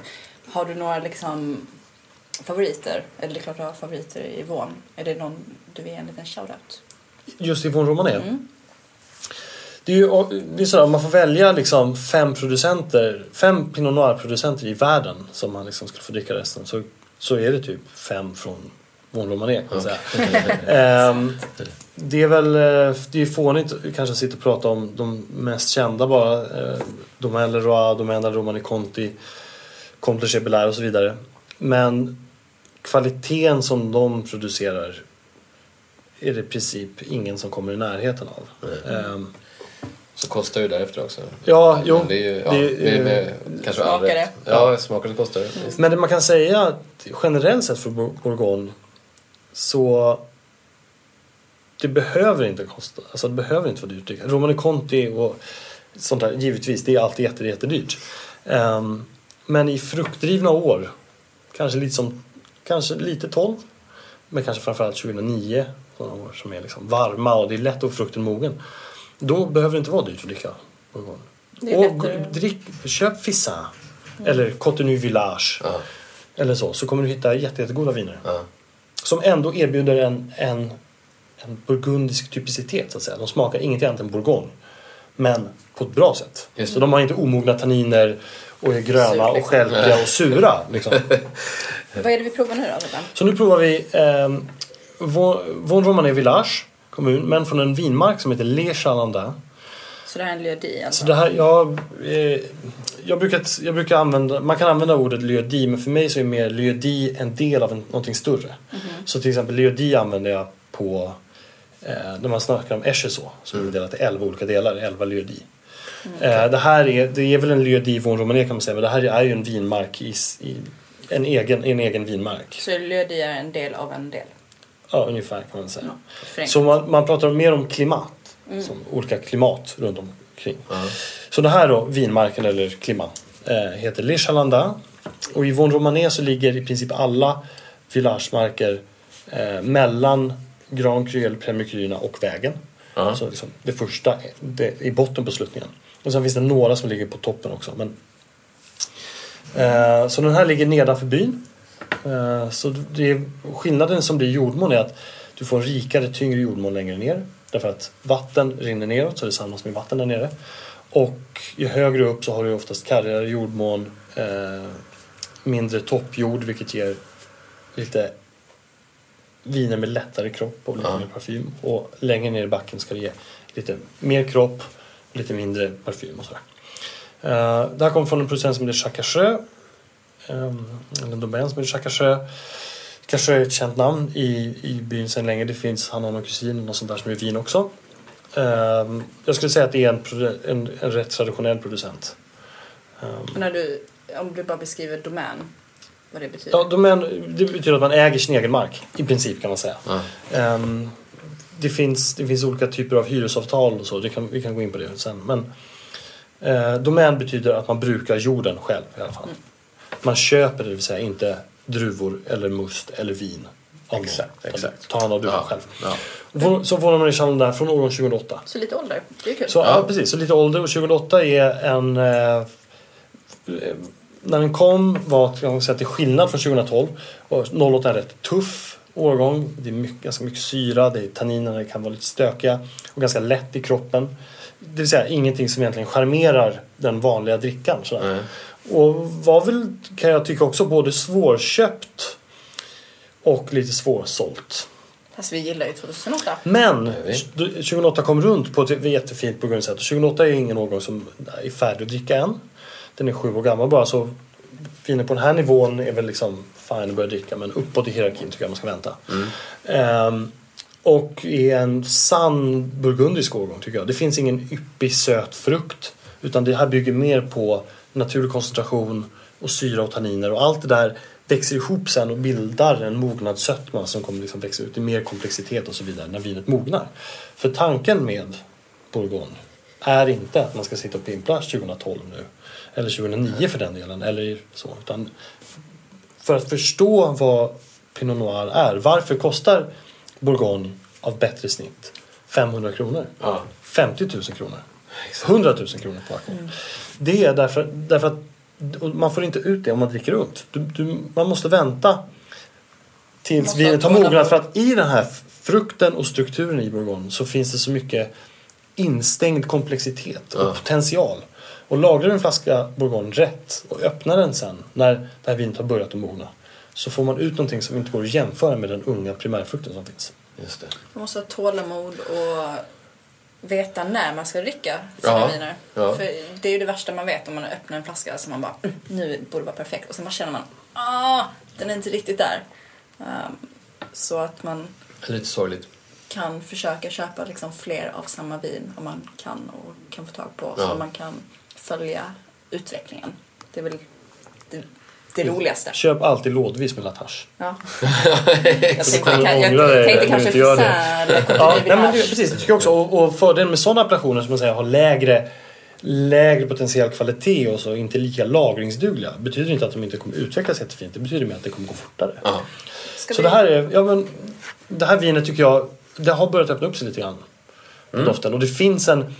Speaker 2: Har du några liksom favoriter? Eller det är klart du har favoriter i Vaughan. Är det någon du vill ge en liten shoutout?
Speaker 3: Just i Vaughan Romanée?
Speaker 2: Mm.
Speaker 3: Det är ju det är så att man får välja liksom fem producenter, fem Pinot Noir-producenter i världen som man liksom skulle få dricka resten. Så, så är det typ fem från Von Romané kan man säga. um, det är väl eh, det är fånigt kanske att sitta och prata om de mest kända bara. Uh, Domaine Leroy, Domaine Romani Conti, Comte Chebelair och så vidare. Men kvaliteten som de producerar är det i princip ingen som kommer i närheten av. Um,
Speaker 1: Så kostar det därefter också.
Speaker 3: Ja, jo.
Speaker 1: Men det är ju, ja,
Speaker 3: det-
Speaker 1: det, är med, kanske
Speaker 2: Smakar det?
Speaker 1: Ja, smakar det kostar det. Visst.
Speaker 3: Men det man kan säga att generellt sett för Bour- Bourgogne så det behöver inte kosta. Alltså det behöver inte vara dyrt. Romane Conti och sånt där, givetvis, det är alltid jätte, jättedyrt. Um, men i fruktdrivna år, kanske lite som, kanske lite 12, men kanske framförallt 2009, sådana år som är liksom varma och det är lätt att få frukten mogen. Då behöver det inte vara dyrt att dricka Bourgogne. Och drick, köp Fissin eller Cottenu Village
Speaker 1: Ja,
Speaker 3: eller så, så kommer du hitta jätte, jättegoda viner.
Speaker 1: ja.
Speaker 3: Som ändå erbjuder en, en, en burgundisk typicitet så att säga. De smakar inget annat än bourgogne. Men på ett bra sätt.
Speaker 1: Just
Speaker 3: Så de har inte omogna tanniner och är gröna och stjälpiga och sura. Liksom. <laughs>
Speaker 2: Vad är det vi provar nu då?
Speaker 3: Så nu provar vi eh, Von Romané Village kommun, men från en vinmark som heter Les Chalandins.
Speaker 2: Så det här är en Lieu alltså?
Speaker 3: Så det här, jag, eh, jag, brukar, jag brukar använda, man kan använda ordet Lieu men för mig så är mer Lieu en del av en, någonting större. Så till exempel Lieu använder jag på eh, när man snackar om Echeso som är delat i 11 olika delar, 11 Lieu eh, Det här är, det är väl en Lieu von Romané kan man säga, men det här är ju en vinmark i, i en, egen, en egen vinmark.
Speaker 2: Så Lieu är en del av en del?
Speaker 3: Ja, ungefär kan man säga.
Speaker 2: Förenklat.
Speaker 3: Så man, man pratar mer om klimat, som olika klimat runt omkring.
Speaker 1: Ja.
Speaker 3: Så det här då, vinmarken eller klimat, eh, heter Les Chalandins. Och i Von Romané så ligger i princip alla villagemarker eh, mellan Grand Cru eller Premier Cruerna och vägen.
Speaker 1: Ja.
Speaker 3: Så liksom, det första det, i botten på sluttningen. Och sen finns det några som ligger på toppen också. Men, eh, så den här ligger nedanför byn. Eh, så det skillnaden som blir i jordmån är att du får en rikare, tyngre jordmån längre ner. Därför att vatten rinner neråt så det samlas med vatten där nere. Och ju högre upp så har du oftast kargare jordmån, eh, mindre toppjord vilket ger lite viner med lättare kropp och lite
Speaker 1: Ja.
Speaker 3: mer parfym. Och längre ner i backen ska det ge lite mer kropp och lite mindre parfym och sådär. Uh, det här kommer från en producent som heter. Um, en domän som heter Chacacheux. Kanske är ett känt namn i, i byn sedan länge. Det finns, han har någon kusin och sånt där som är vin också. Ehm, jag skulle säga att det är en, en, en rätt traditionell producent. Ehm,
Speaker 2: Och när du, om du bara beskriver domän, vad det betyder?
Speaker 3: ja, domän, det betyder att man äger sin egen mark. I princip kan man säga. Ehm, det, finns, det finns olika typer av hyresavtal och så. Det kan, vi kan gå in på det sen. Men, eh, domän betyder att man brukar jorden själv i alla fall. Man köper det vill säga inte druvor eller must eller vin.
Speaker 1: Exakt, exakt.
Speaker 3: Ta hand om druvan
Speaker 1: Ja.
Speaker 3: själv.
Speaker 1: Ja.
Speaker 3: Så får man i Chalon där från årgång 2008.
Speaker 2: Så lite ålder, det är kul.
Speaker 3: Så, ja. precis, så lite ålder och 2008 är en... Eh, när den kom var säga, till skillnad från 2012. Och 08 är en rätt tuff årgång. Det är mycket, ganska mycket syra, det är tanninerna kan vara lite stökiga och ganska lätt i kroppen. Det vill säga ingenting som egentligen charmerar den vanliga drickan. Sådär.
Speaker 1: Nej.
Speaker 3: Och var väl, kan jag tycka också, både svårköpt och lite svårsålt.
Speaker 2: Fast vi gillar ju 2008.
Speaker 3: Men
Speaker 1: vi.
Speaker 3: 2008 kom runt på ett jättefint på sätt. Och 2008 är ingen årgång som är färdig att dricka än. Den är sju år gammal bara så viner på den här nivån är väl liksom fine att börja dricka men uppåt i hierarkin tycker jag man ska vänta. Ehm, och är en sann burgundisk årgång tycker jag. Det finns ingen yppig söt frukt utan det här bygger mer på naturlig koncentration och syra och tanniner och allt det där växer ihop sen och bildar en mognad sötma som kommer liksom växa ut i mer komplexitet och så vidare när vinet mognar. För tanken med Bourgogne är inte att man ska sitta och pimpla 2012 nu eller 2009 för den delen eller så utan för att förstå vad Pinot Noir är. Varför kostar Bourgogne av bättre snitt 500 kronor?
Speaker 1: Ja.
Speaker 3: 50 000 kronor? 100 000 kronor på auktion. Det är därför, därför att man får inte ut det om man dricker ungt. Du, du, man måste vänta tills
Speaker 2: Måste
Speaker 3: vinet har
Speaker 2: ha
Speaker 3: mognat. För att i den här frukten och strukturen i Bourgogne så finns det så mycket instängd komplexitet och
Speaker 1: Ja.
Speaker 3: potential. Och lagrar du en flaska Bourgogne rätt och öppnar den sen när det här vinet har börjat att mogna så får man ut någonting som inte går att jämföra med den unga primärfrukten som finns.
Speaker 1: Just det.
Speaker 2: Man måste ha tålamod och veta när man ska dricka sina
Speaker 1: Ja,
Speaker 2: viner.
Speaker 1: ja.
Speaker 2: För det är ju det värsta man vet om man öppnar en flaska som man bara mm, nu borde det vara perfekt och sen bara känner man ah, den är inte riktigt där. Ehm, så att man
Speaker 1: Lite sorgligt.
Speaker 2: kan försöka köpa liksom fler av samma vin om man kan och kan få tag på.
Speaker 1: Ja.
Speaker 2: Så man kan följa utvecklingen. Det är väl det roligaste.
Speaker 3: Köp alltid lådvis med Latache.
Speaker 2: Ja. <laughs> Jag tänkte, jag
Speaker 3: ångra dig
Speaker 2: tänkte kanske
Speaker 3: inte gör det.
Speaker 2: Frisär
Speaker 3: Ja, nej, men det, precis, det tycker jag också. Och, och fördelen med sådana apparationer som man säger har lägre, lägre potentiell kvalitet och så inte lika lagringsdugliga betyder inte att de inte kommer utvecklas jättefint. Det betyder mer att det kommer gå fortare.
Speaker 1: Ja.
Speaker 3: Så
Speaker 2: vi-
Speaker 3: det här, är, ja, men, det här vinet tycker jag det har börjat öppna upp sig lite grann.
Speaker 1: Mm.
Speaker 3: Doften. Och det finns en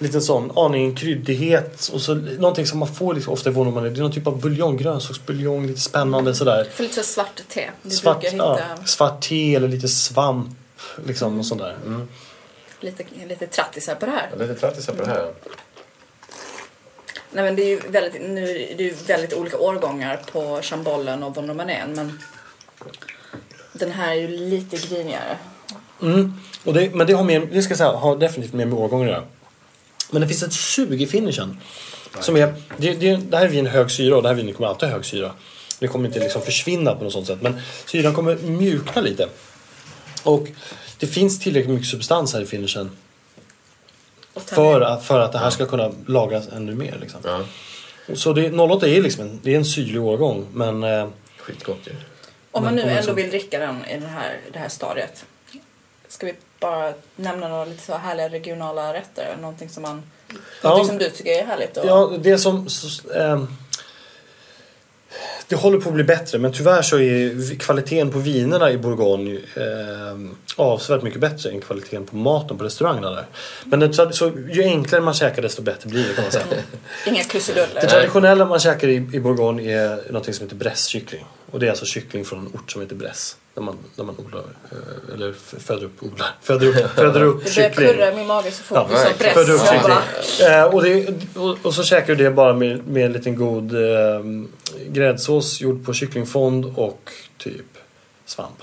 Speaker 3: liten sån aning kryddighet och så någonting som man får liksom ofta i vår Det är någon typ av buljong, grönsaksbuljong, lite spännande sådär.
Speaker 2: För lite så svart te. Du
Speaker 3: Svart,
Speaker 2: brukar
Speaker 3: ja,
Speaker 2: hitta
Speaker 3: svart te eller lite svamp. Liksom och sånt där.
Speaker 2: lite, lite trattisar på det här.
Speaker 1: Ja, Lite trattisar på det här.
Speaker 2: Nej men det är ju väldigt, nu är det ju väldigt olika årgångar på Chambollen och Von Romanen men den här är ju lite grinigare.
Speaker 3: Mm. Och det, men det har, mer, det ska jag säga, har definitivt mer med årgången att göra. Men det finns ett sug i finishen. Som är, det, det, det här är vin hög syra och det här vinet kommer alltid ha hög syra. Det kommer inte liksom försvinna på något sånt sätt. Men syran kommer mjukna lite. Och det finns tillräckligt mycket substans här i finishen. För att, för att det här ska kunna lagras ännu mer. Liksom.
Speaker 1: Ja.
Speaker 3: Så det, 08 är liksom en, det är en syrlig årgång. Men eh,
Speaker 1: Skitgott ju.
Speaker 2: Om man nu ändå vill dricka den i den här, det här stadiet. Ska vi bara nämna några lite så härliga regionala rätter? Någonting som, man, någonting som du tycker är härligt? Och,
Speaker 3: Ja, det som... Så, ehm, det håller på att bli bättre men tyvärr så är kvaliteten på vinerna i Bourgogne ehm, avsevärt mycket bättre än kvaliteten på maten på restaurangerna där. Men det, så, ju enklare man käkar desto bättre blir det kan man säga.
Speaker 2: Inga krusiduller.
Speaker 3: Det traditionella man käkar i, i Bourgogne är något som heter bresskyckling. Och det är alltså kyckling från en ort som heter Bress. Där man, där man odlar, eh, eller föder upp, odlar, <laughs> föder upp, föder upp
Speaker 2: Det börjar
Speaker 3: kyckling.
Speaker 2: kurra i min mage så fort
Speaker 3: Ja,
Speaker 2: du sa.
Speaker 3: Födde upp kyckling. Eh, och, det, och, och så käkar du det bara med, med en liten god eh, gräddsås gjord på kycklingfond och typ svamp.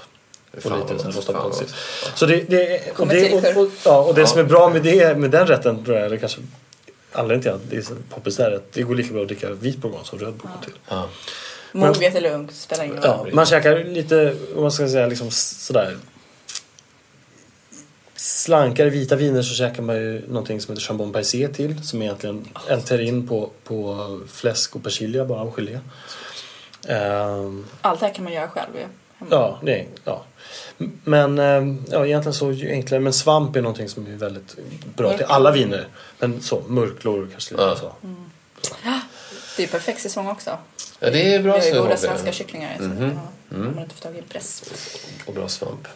Speaker 3: Och lite sån rostad potatis. Så det, det, och, det, och, och, ja, och det som är bra med, det, med den rätten tror jag, eller kanske anledningen till att det är så poppis där, är att det går lika bra att dricka vit bourgogne som röd bourgogne till.
Speaker 1: Ja.
Speaker 2: Moget eller ungt spelar ingen roll.
Speaker 3: Ja, man käkar lite, om man ska säga liksom sådär slankare vita viner så käkar man ju någonting som heter Chambon Paisé till som är egentligen en terrine på, på fläsk och persilja bara och gelé. Ehm,
Speaker 2: Allt det här kan man göra själv ju. hemma.
Speaker 3: ja, det är, ja. Men ehm, ja, egentligen så ju enklare. Men svamp är någonting som är väldigt bra till alla viner. Men så, murklor kanske lite
Speaker 1: Ja.
Speaker 3: så.
Speaker 2: Det är ju perfekt säsong också.
Speaker 1: Ja, det är bra
Speaker 2: Vi har ju
Speaker 1: så.
Speaker 2: goda svenska kycklingar.
Speaker 1: Mhm.
Speaker 2: ja, Om man inte får tag i press.
Speaker 1: Och bra svamp.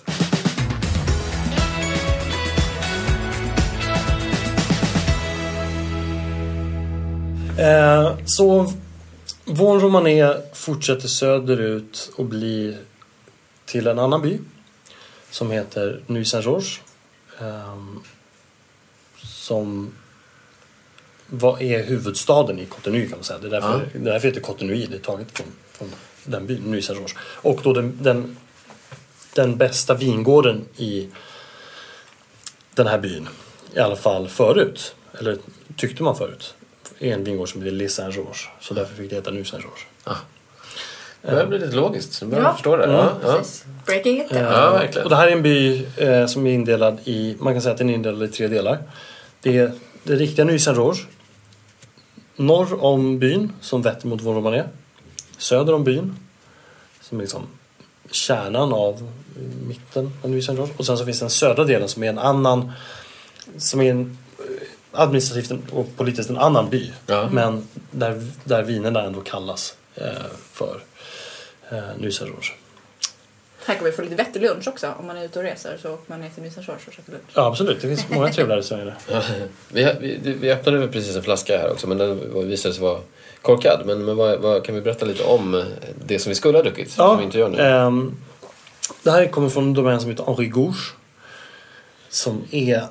Speaker 3: Eh, så Von Romané fortsätter söderut och blir till en annan by som heter Nuit Saint-Georges. ehm, som vad är huvudstaden i Cotonou kan man säga. Det är därför, det är därför det heter Cotonou. Det är taget från, från den byn, Nuit. Och då den, den, den bästa vingården i den här byn. I alla fall förut. Eller tyckte man förut. Är en vingård som heter Les Saint-Georges. Så därför fick det heta Nuit Saint-Georges.
Speaker 1: Det börjar bli lite logiskt. Jag börjar
Speaker 2: Ja.
Speaker 1: förstå det.
Speaker 3: Mm.
Speaker 1: Ja, ja.
Speaker 2: Precis. Breaking it down.
Speaker 1: ja, verkligen.
Speaker 3: Och det här är en by eh, som är indelad i, man kan säga att den är indelad i tre delar. Det är det riktiga Nuit Saint-Georges. Norr om byn som vetter mot Von Romané. Söder om byn. Som är liksom kärnan av mitten av Saint-Georges. Och sen så finns den södra delen som är en annan, som är en eh, administrativt och politiskt en annan by.
Speaker 1: Ja.
Speaker 3: Men där, där vinerna ändå kallas eh, för eh, Saint-Georges.
Speaker 2: Här kan vi få lite vettig lunch också. Om man är ute och reser så åker man ner till George och käkar lunch.
Speaker 3: Ja absolut, det finns många trevliga restauranger där.
Speaker 1: Ja, vi, vi, vi öppnade väl precis en flaska här också men den var- visade sig vara korkad. Men, men vad, vad, kan vi berätta lite om det som vi skulle ha druckit? som vi inte gör nu?
Speaker 3: ehm, det här kommer från en domän som heter Henri Gouche. Som är,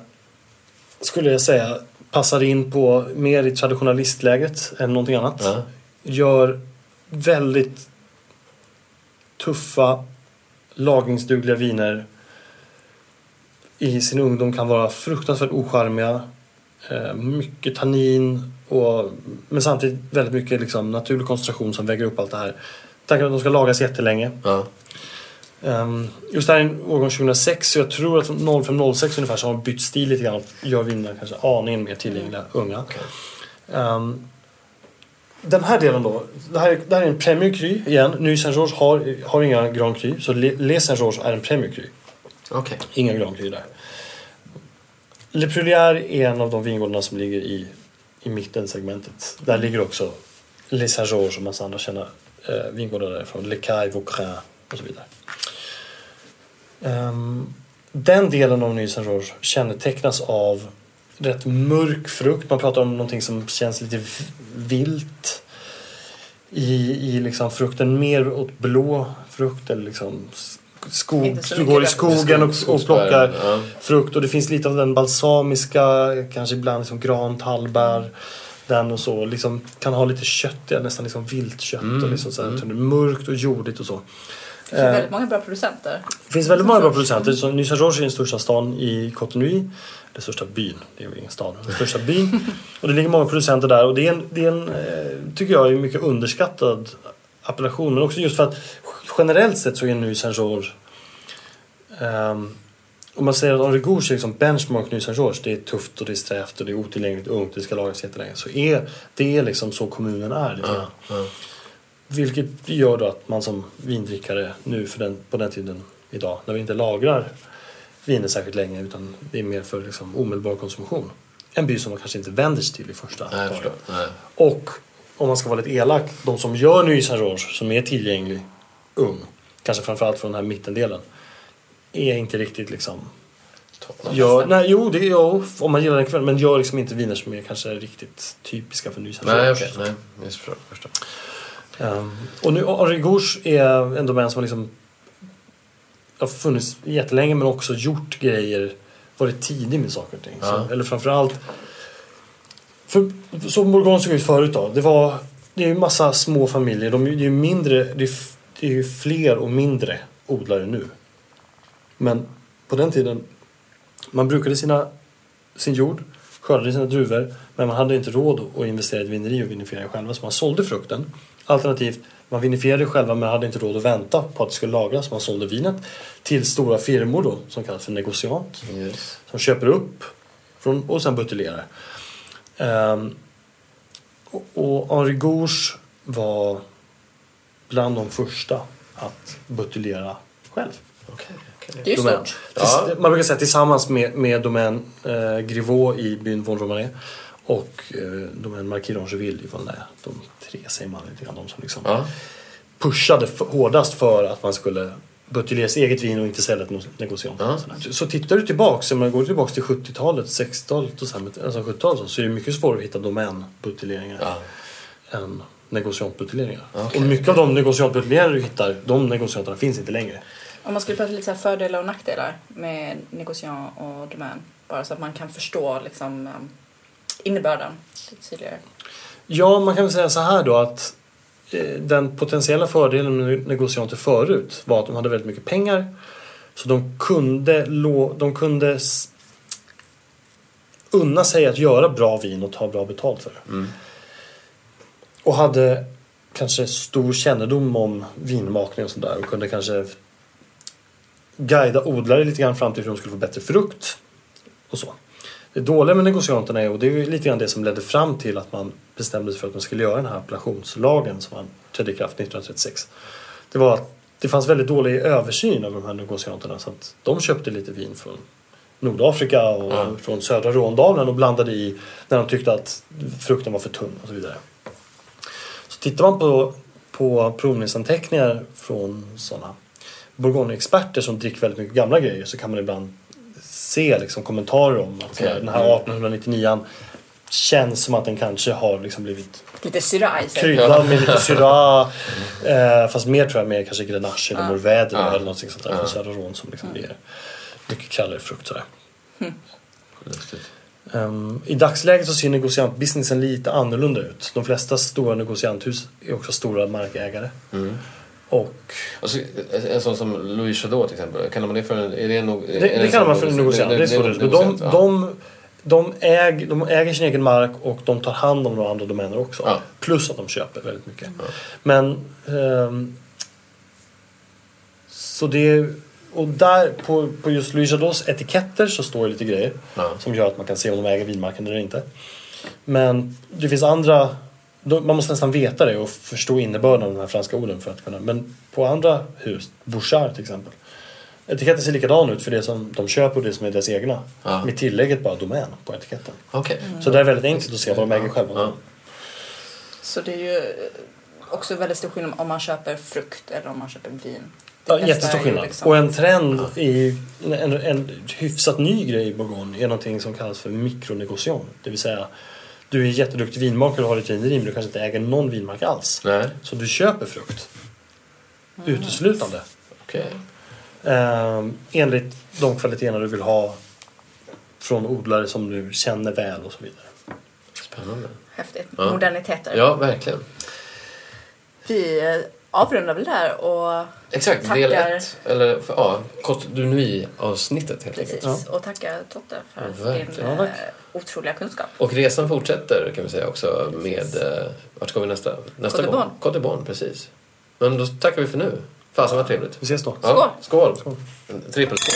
Speaker 3: skulle jag säga, passar in på mer i traditionalistläget än någonting annat.
Speaker 1: Ja.
Speaker 3: Gör väldigt tuffa, lagringsdugliga viner. I sin ungdom kan vara fruktansvärt ocharmiga. Eh, mycket tannin och, men samtidigt väldigt mycket liksom, naturlig koncentration som väger upp allt det här. Tanken att de ska lagas jättelänge.
Speaker 1: Ja.
Speaker 3: Um, just det här är en årgång 2006 så jag tror att 05-06 ungefär så har de bytt stil lite grann och gör vinerna kanske aningen mer tillgängliga unga. Um, den här delen då, det här, det här är en Premier Cru igen. Ny Saint George har, har inga Grand Cru så Le, Le Saint George är en Premier Cru.
Speaker 1: Okej.
Speaker 3: Inga Grand Cru där. Le Prunière är en av de vingårdarna som ligger i, i mittensegmentet. Där ligger också Le Saint George och massa andra kända eh, vingårdar därifrån. Le Caille, Vaucrin och så vidare. Ehm, den delen av Ny Saint George kännetecknas av rätt mörk frukt. Man pratar om någonting som känns lite vilt i, i liksom frukten. Mer åt blå frukt eller liksom skog. Du går i skogen och, och plockar
Speaker 1: ja.
Speaker 3: frukt och det finns lite av den balsamiska, kanske ibland liksom gran, tallbär. Den och så. Liksom, kan ha lite kött, ja, nästan liksom viltkött. Och liksom så här, Mörkt och jordigt och så.
Speaker 2: Det finns väldigt många bra producenter.
Speaker 3: Det finns väldigt många bra producenter. Så Ny Saint George är den största stan i Cotonou. Den största byn. Det är väl ingen stad. Den största byn. <laughs> Och det ligger många producenter där. Och det är en, det är en eh, tycker jag, är mycket underskattad appellation. Men också just för att generellt sett så är Ny Saint George ehm, om man säger att Henri Gouge är liksom benchmark Ny Saint George. Det är tufft och det är strävt och det är otillgängligt ungt. Det ska lagas jättelänge. Så är det är liksom så kommunen är lite grann. Vilket gör då att man som vindrickare nu för den, på den tiden idag när vi inte lagrar viner särskilt länge utan det är mer för liksom omedelbar konsumtion. En by som man kanske inte vänder sig till i första
Speaker 1: Nej, jag
Speaker 3: taget.
Speaker 1: förstår. Nej.
Speaker 3: Och om man ska vara lite elak, de som gör Ny Saint som är tillgänglig ung, kanske framförallt från den här mittendelen, är inte riktigt liksom Gör, nej, jo, det är jo, om man gillar den kvällen, men gör liksom inte viner som är kanske riktigt typiska för Ny
Speaker 1: Nej,
Speaker 3: George.
Speaker 1: okej. Nej, jag förstår.
Speaker 3: Um, och nu, Henri Gouge är en domän som har liksom har funnits jättelänge men också gjort grejer, varit tidig med saker och ting.
Speaker 1: Ja.
Speaker 3: Så, eller framförallt, för, som Bourgogne såg ut förut då, det var det är ju massa små familjer, de, är- det är ju mindre, det är, det är ju fler och mindre odlare nu. Men på den tiden, man brukade sina, sin jord, skördade sina druvor, men man hade inte råd att investera i ett vineri och vinifiera själva, så man sålde frukten. Alternativt, man vinifierade själva men hade inte råd att vänta på att det skulle lagras, man sålde vinet till stora firmor då, som kallas för negociant,
Speaker 1: Yes.
Speaker 3: som köper upp från, och sen buteljerar. Ehm, och, och Henri Gouge var bland de första att buteljera själv.
Speaker 1: Okej, okej.
Speaker 2: Det är ju stort.
Speaker 1: Ja.
Speaker 3: Man brukar säga tillsammans med, med Domän eh, Griveau i byn Von Romanet och eh, Domän Marquis d'Angeville i Volnay. De tre säger man lite grann. De som liksom
Speaker 1: Ja.
Speaker 3: pushade f- hårdast för att man skulle buteljera sitt eget vin och inte sälja till negociant.
Speaker 1: Ja.
Speaker 3: Så, tittar du tillbaks, om man går tillbaks till 70-talet, 60-talet och men- alltså 70-talet så, är det mycket svårare att hitta domänbuteljeringar
Speaker 1: Ja.
Speaker 3: än negociantbuteljeringar.
Speaker 1: Okej.
Speaker 3: Och mycket av de negociantbuteljeringar du hittar, de negocianterna finns inte längre.
Speaker 2: Om man skulle prata lite så här fördelar och nackdelar med negociant och domän. Bara så att man kan förstå liksom, innebörden lite tydligare.
Speaker 3: Ja, man kan väl säga så här då att eh, den potentiella fördelen med negocianter förut var att de hade väldigt mycket pengar. Så de kunde, de kunde unna sig att göra bra vin och ta bra betalt för det. Och hade kanske stor kännedom om vinmakning och sådär och kunde kanske guida odlare lite grann fram till hur de skulle få bättre frukt och så. Det dåliga med negocianterna är, och det är lite grann det som ledde fram till att man bestämde sig för att man skulle göra den här appellationslagen som man trädde i kraft 1936. Det var att det fanns väldigt dålig översyn av de här negocianterna så att de köpte lite vin från Nordafrika och
Speaker 1: Ja.
Speaker 3: från södra Råndalen och blandade i när de tyckte att frukten var för tunn och så vidare. Så tittar man på, på provningsanteckningar från sådana Bourgogne-experter som dricker väldigt mycket gamla grejer så kan man ibland se liksom kommentarer om att
Speaker 1: Okej.
Speaker 3: den här 1899 känns som att den kanske har liksom blivit
Speaker 2: Lite syra i sig.
Speaker 3: kryddad med lite syra. <laughs> Eh, fast mer tror jag med kanske grenache eller mourvèdre
Speaker 1: Ja.
Speaker 3: eller något sånt där från södra Rån som liksom ger mycket kallare frukt sådär. Ehm, I dagsläget så ser negociantbusinessen lite annorlunda ut. De flesta stora negocianthus är också stora markägare. Och
Speaker 1: Alltså, en sån som Louis Chaudot till exempel. Kallar man det för en... Är det, nog,
Speaker 3: det, det kallar man för en negociant. Det det är. Men de, de, de, äg, de äger sin egen mark och de tar hand om några andra domäner också.
Speaker 1: Ja.
Speaker 3: Plus att de köper väldigt mycket. Men ehm, Så det och där på, på just Louis Jadot's etiketter så står det lite grejer
Speaker 1: Ja.
Speaker 3: som gör att man kan se om de äger vinmarken eller inte. Men det finns andra, man måste nästan veta det och förstå innebörden av de här franska orden för att kunna. Men på andra hus, Bouchard till exempel, etiketten ser likadan ut för det som de köper och det som är deras egna.
Speaker 1: Ja.
Speaker 3: Med tillägget bara domän på etiketten.
Speaker 1: Okej.
Speaker 3: Så det är väldigt enkelt att se vad de äger själva.
Speaker 1: Ja.
Speaker 2: Så det är ju också väldigt stor skillnad om man köper frukt eller om man köper vin.
Speaker 3: Ja, jättestor skillnad.
Speaker 2: liksom-
Speaker 3: Och en trend i en, en hyfsat ny grej i Bourgogne är någonting som kallas för mikronegociation. Det vill säga, du är jätteduktig vinmakare och har ett vineri men du kanske inte äger någon vinmark alls.
Speaker 1: Nej.
Speaker 3: Så du köper frukt. Uteslutande.
Speaker 1: Okej.
Speaker 3: Ehm, enligt de kvaliteterna du vill ha från odlare som du känner väl och så vidare.
Speaker 1: Spännande.
Speaker 2: Häftigt.
Speaker 1: Ja.
Speaker 2: Moderniteter.
Speaker 1: Ja, verkligen.
Speaker 2: Vi eh, avrundar väl där och
Speaker 1: Exakt,
Speaker 2: Tackar.
Speaker 1: del ett. Eller för, ja, Cote du Nuit-avsnittet helt
Speaker 2: precis.
Speaker 1: enkelt.
Speaker 2: och tacka Totte för
Speaker 1: Ja,
Speaker 2: din eh,
Speaker 3: Ja, tack.
Speaker 2: otroliga kunskap.
Speaker 1: Och resan fortsätter kan vi säga också med... Eh, vart ska vi nästa, nästa gång? Cote d'Ivoire, precis. Men då tackar vi för nu. Fasen vad trevligt.
Speaker 3: Vi ses då.
Speaker 1: Ja, skål! skål. Trippelskål.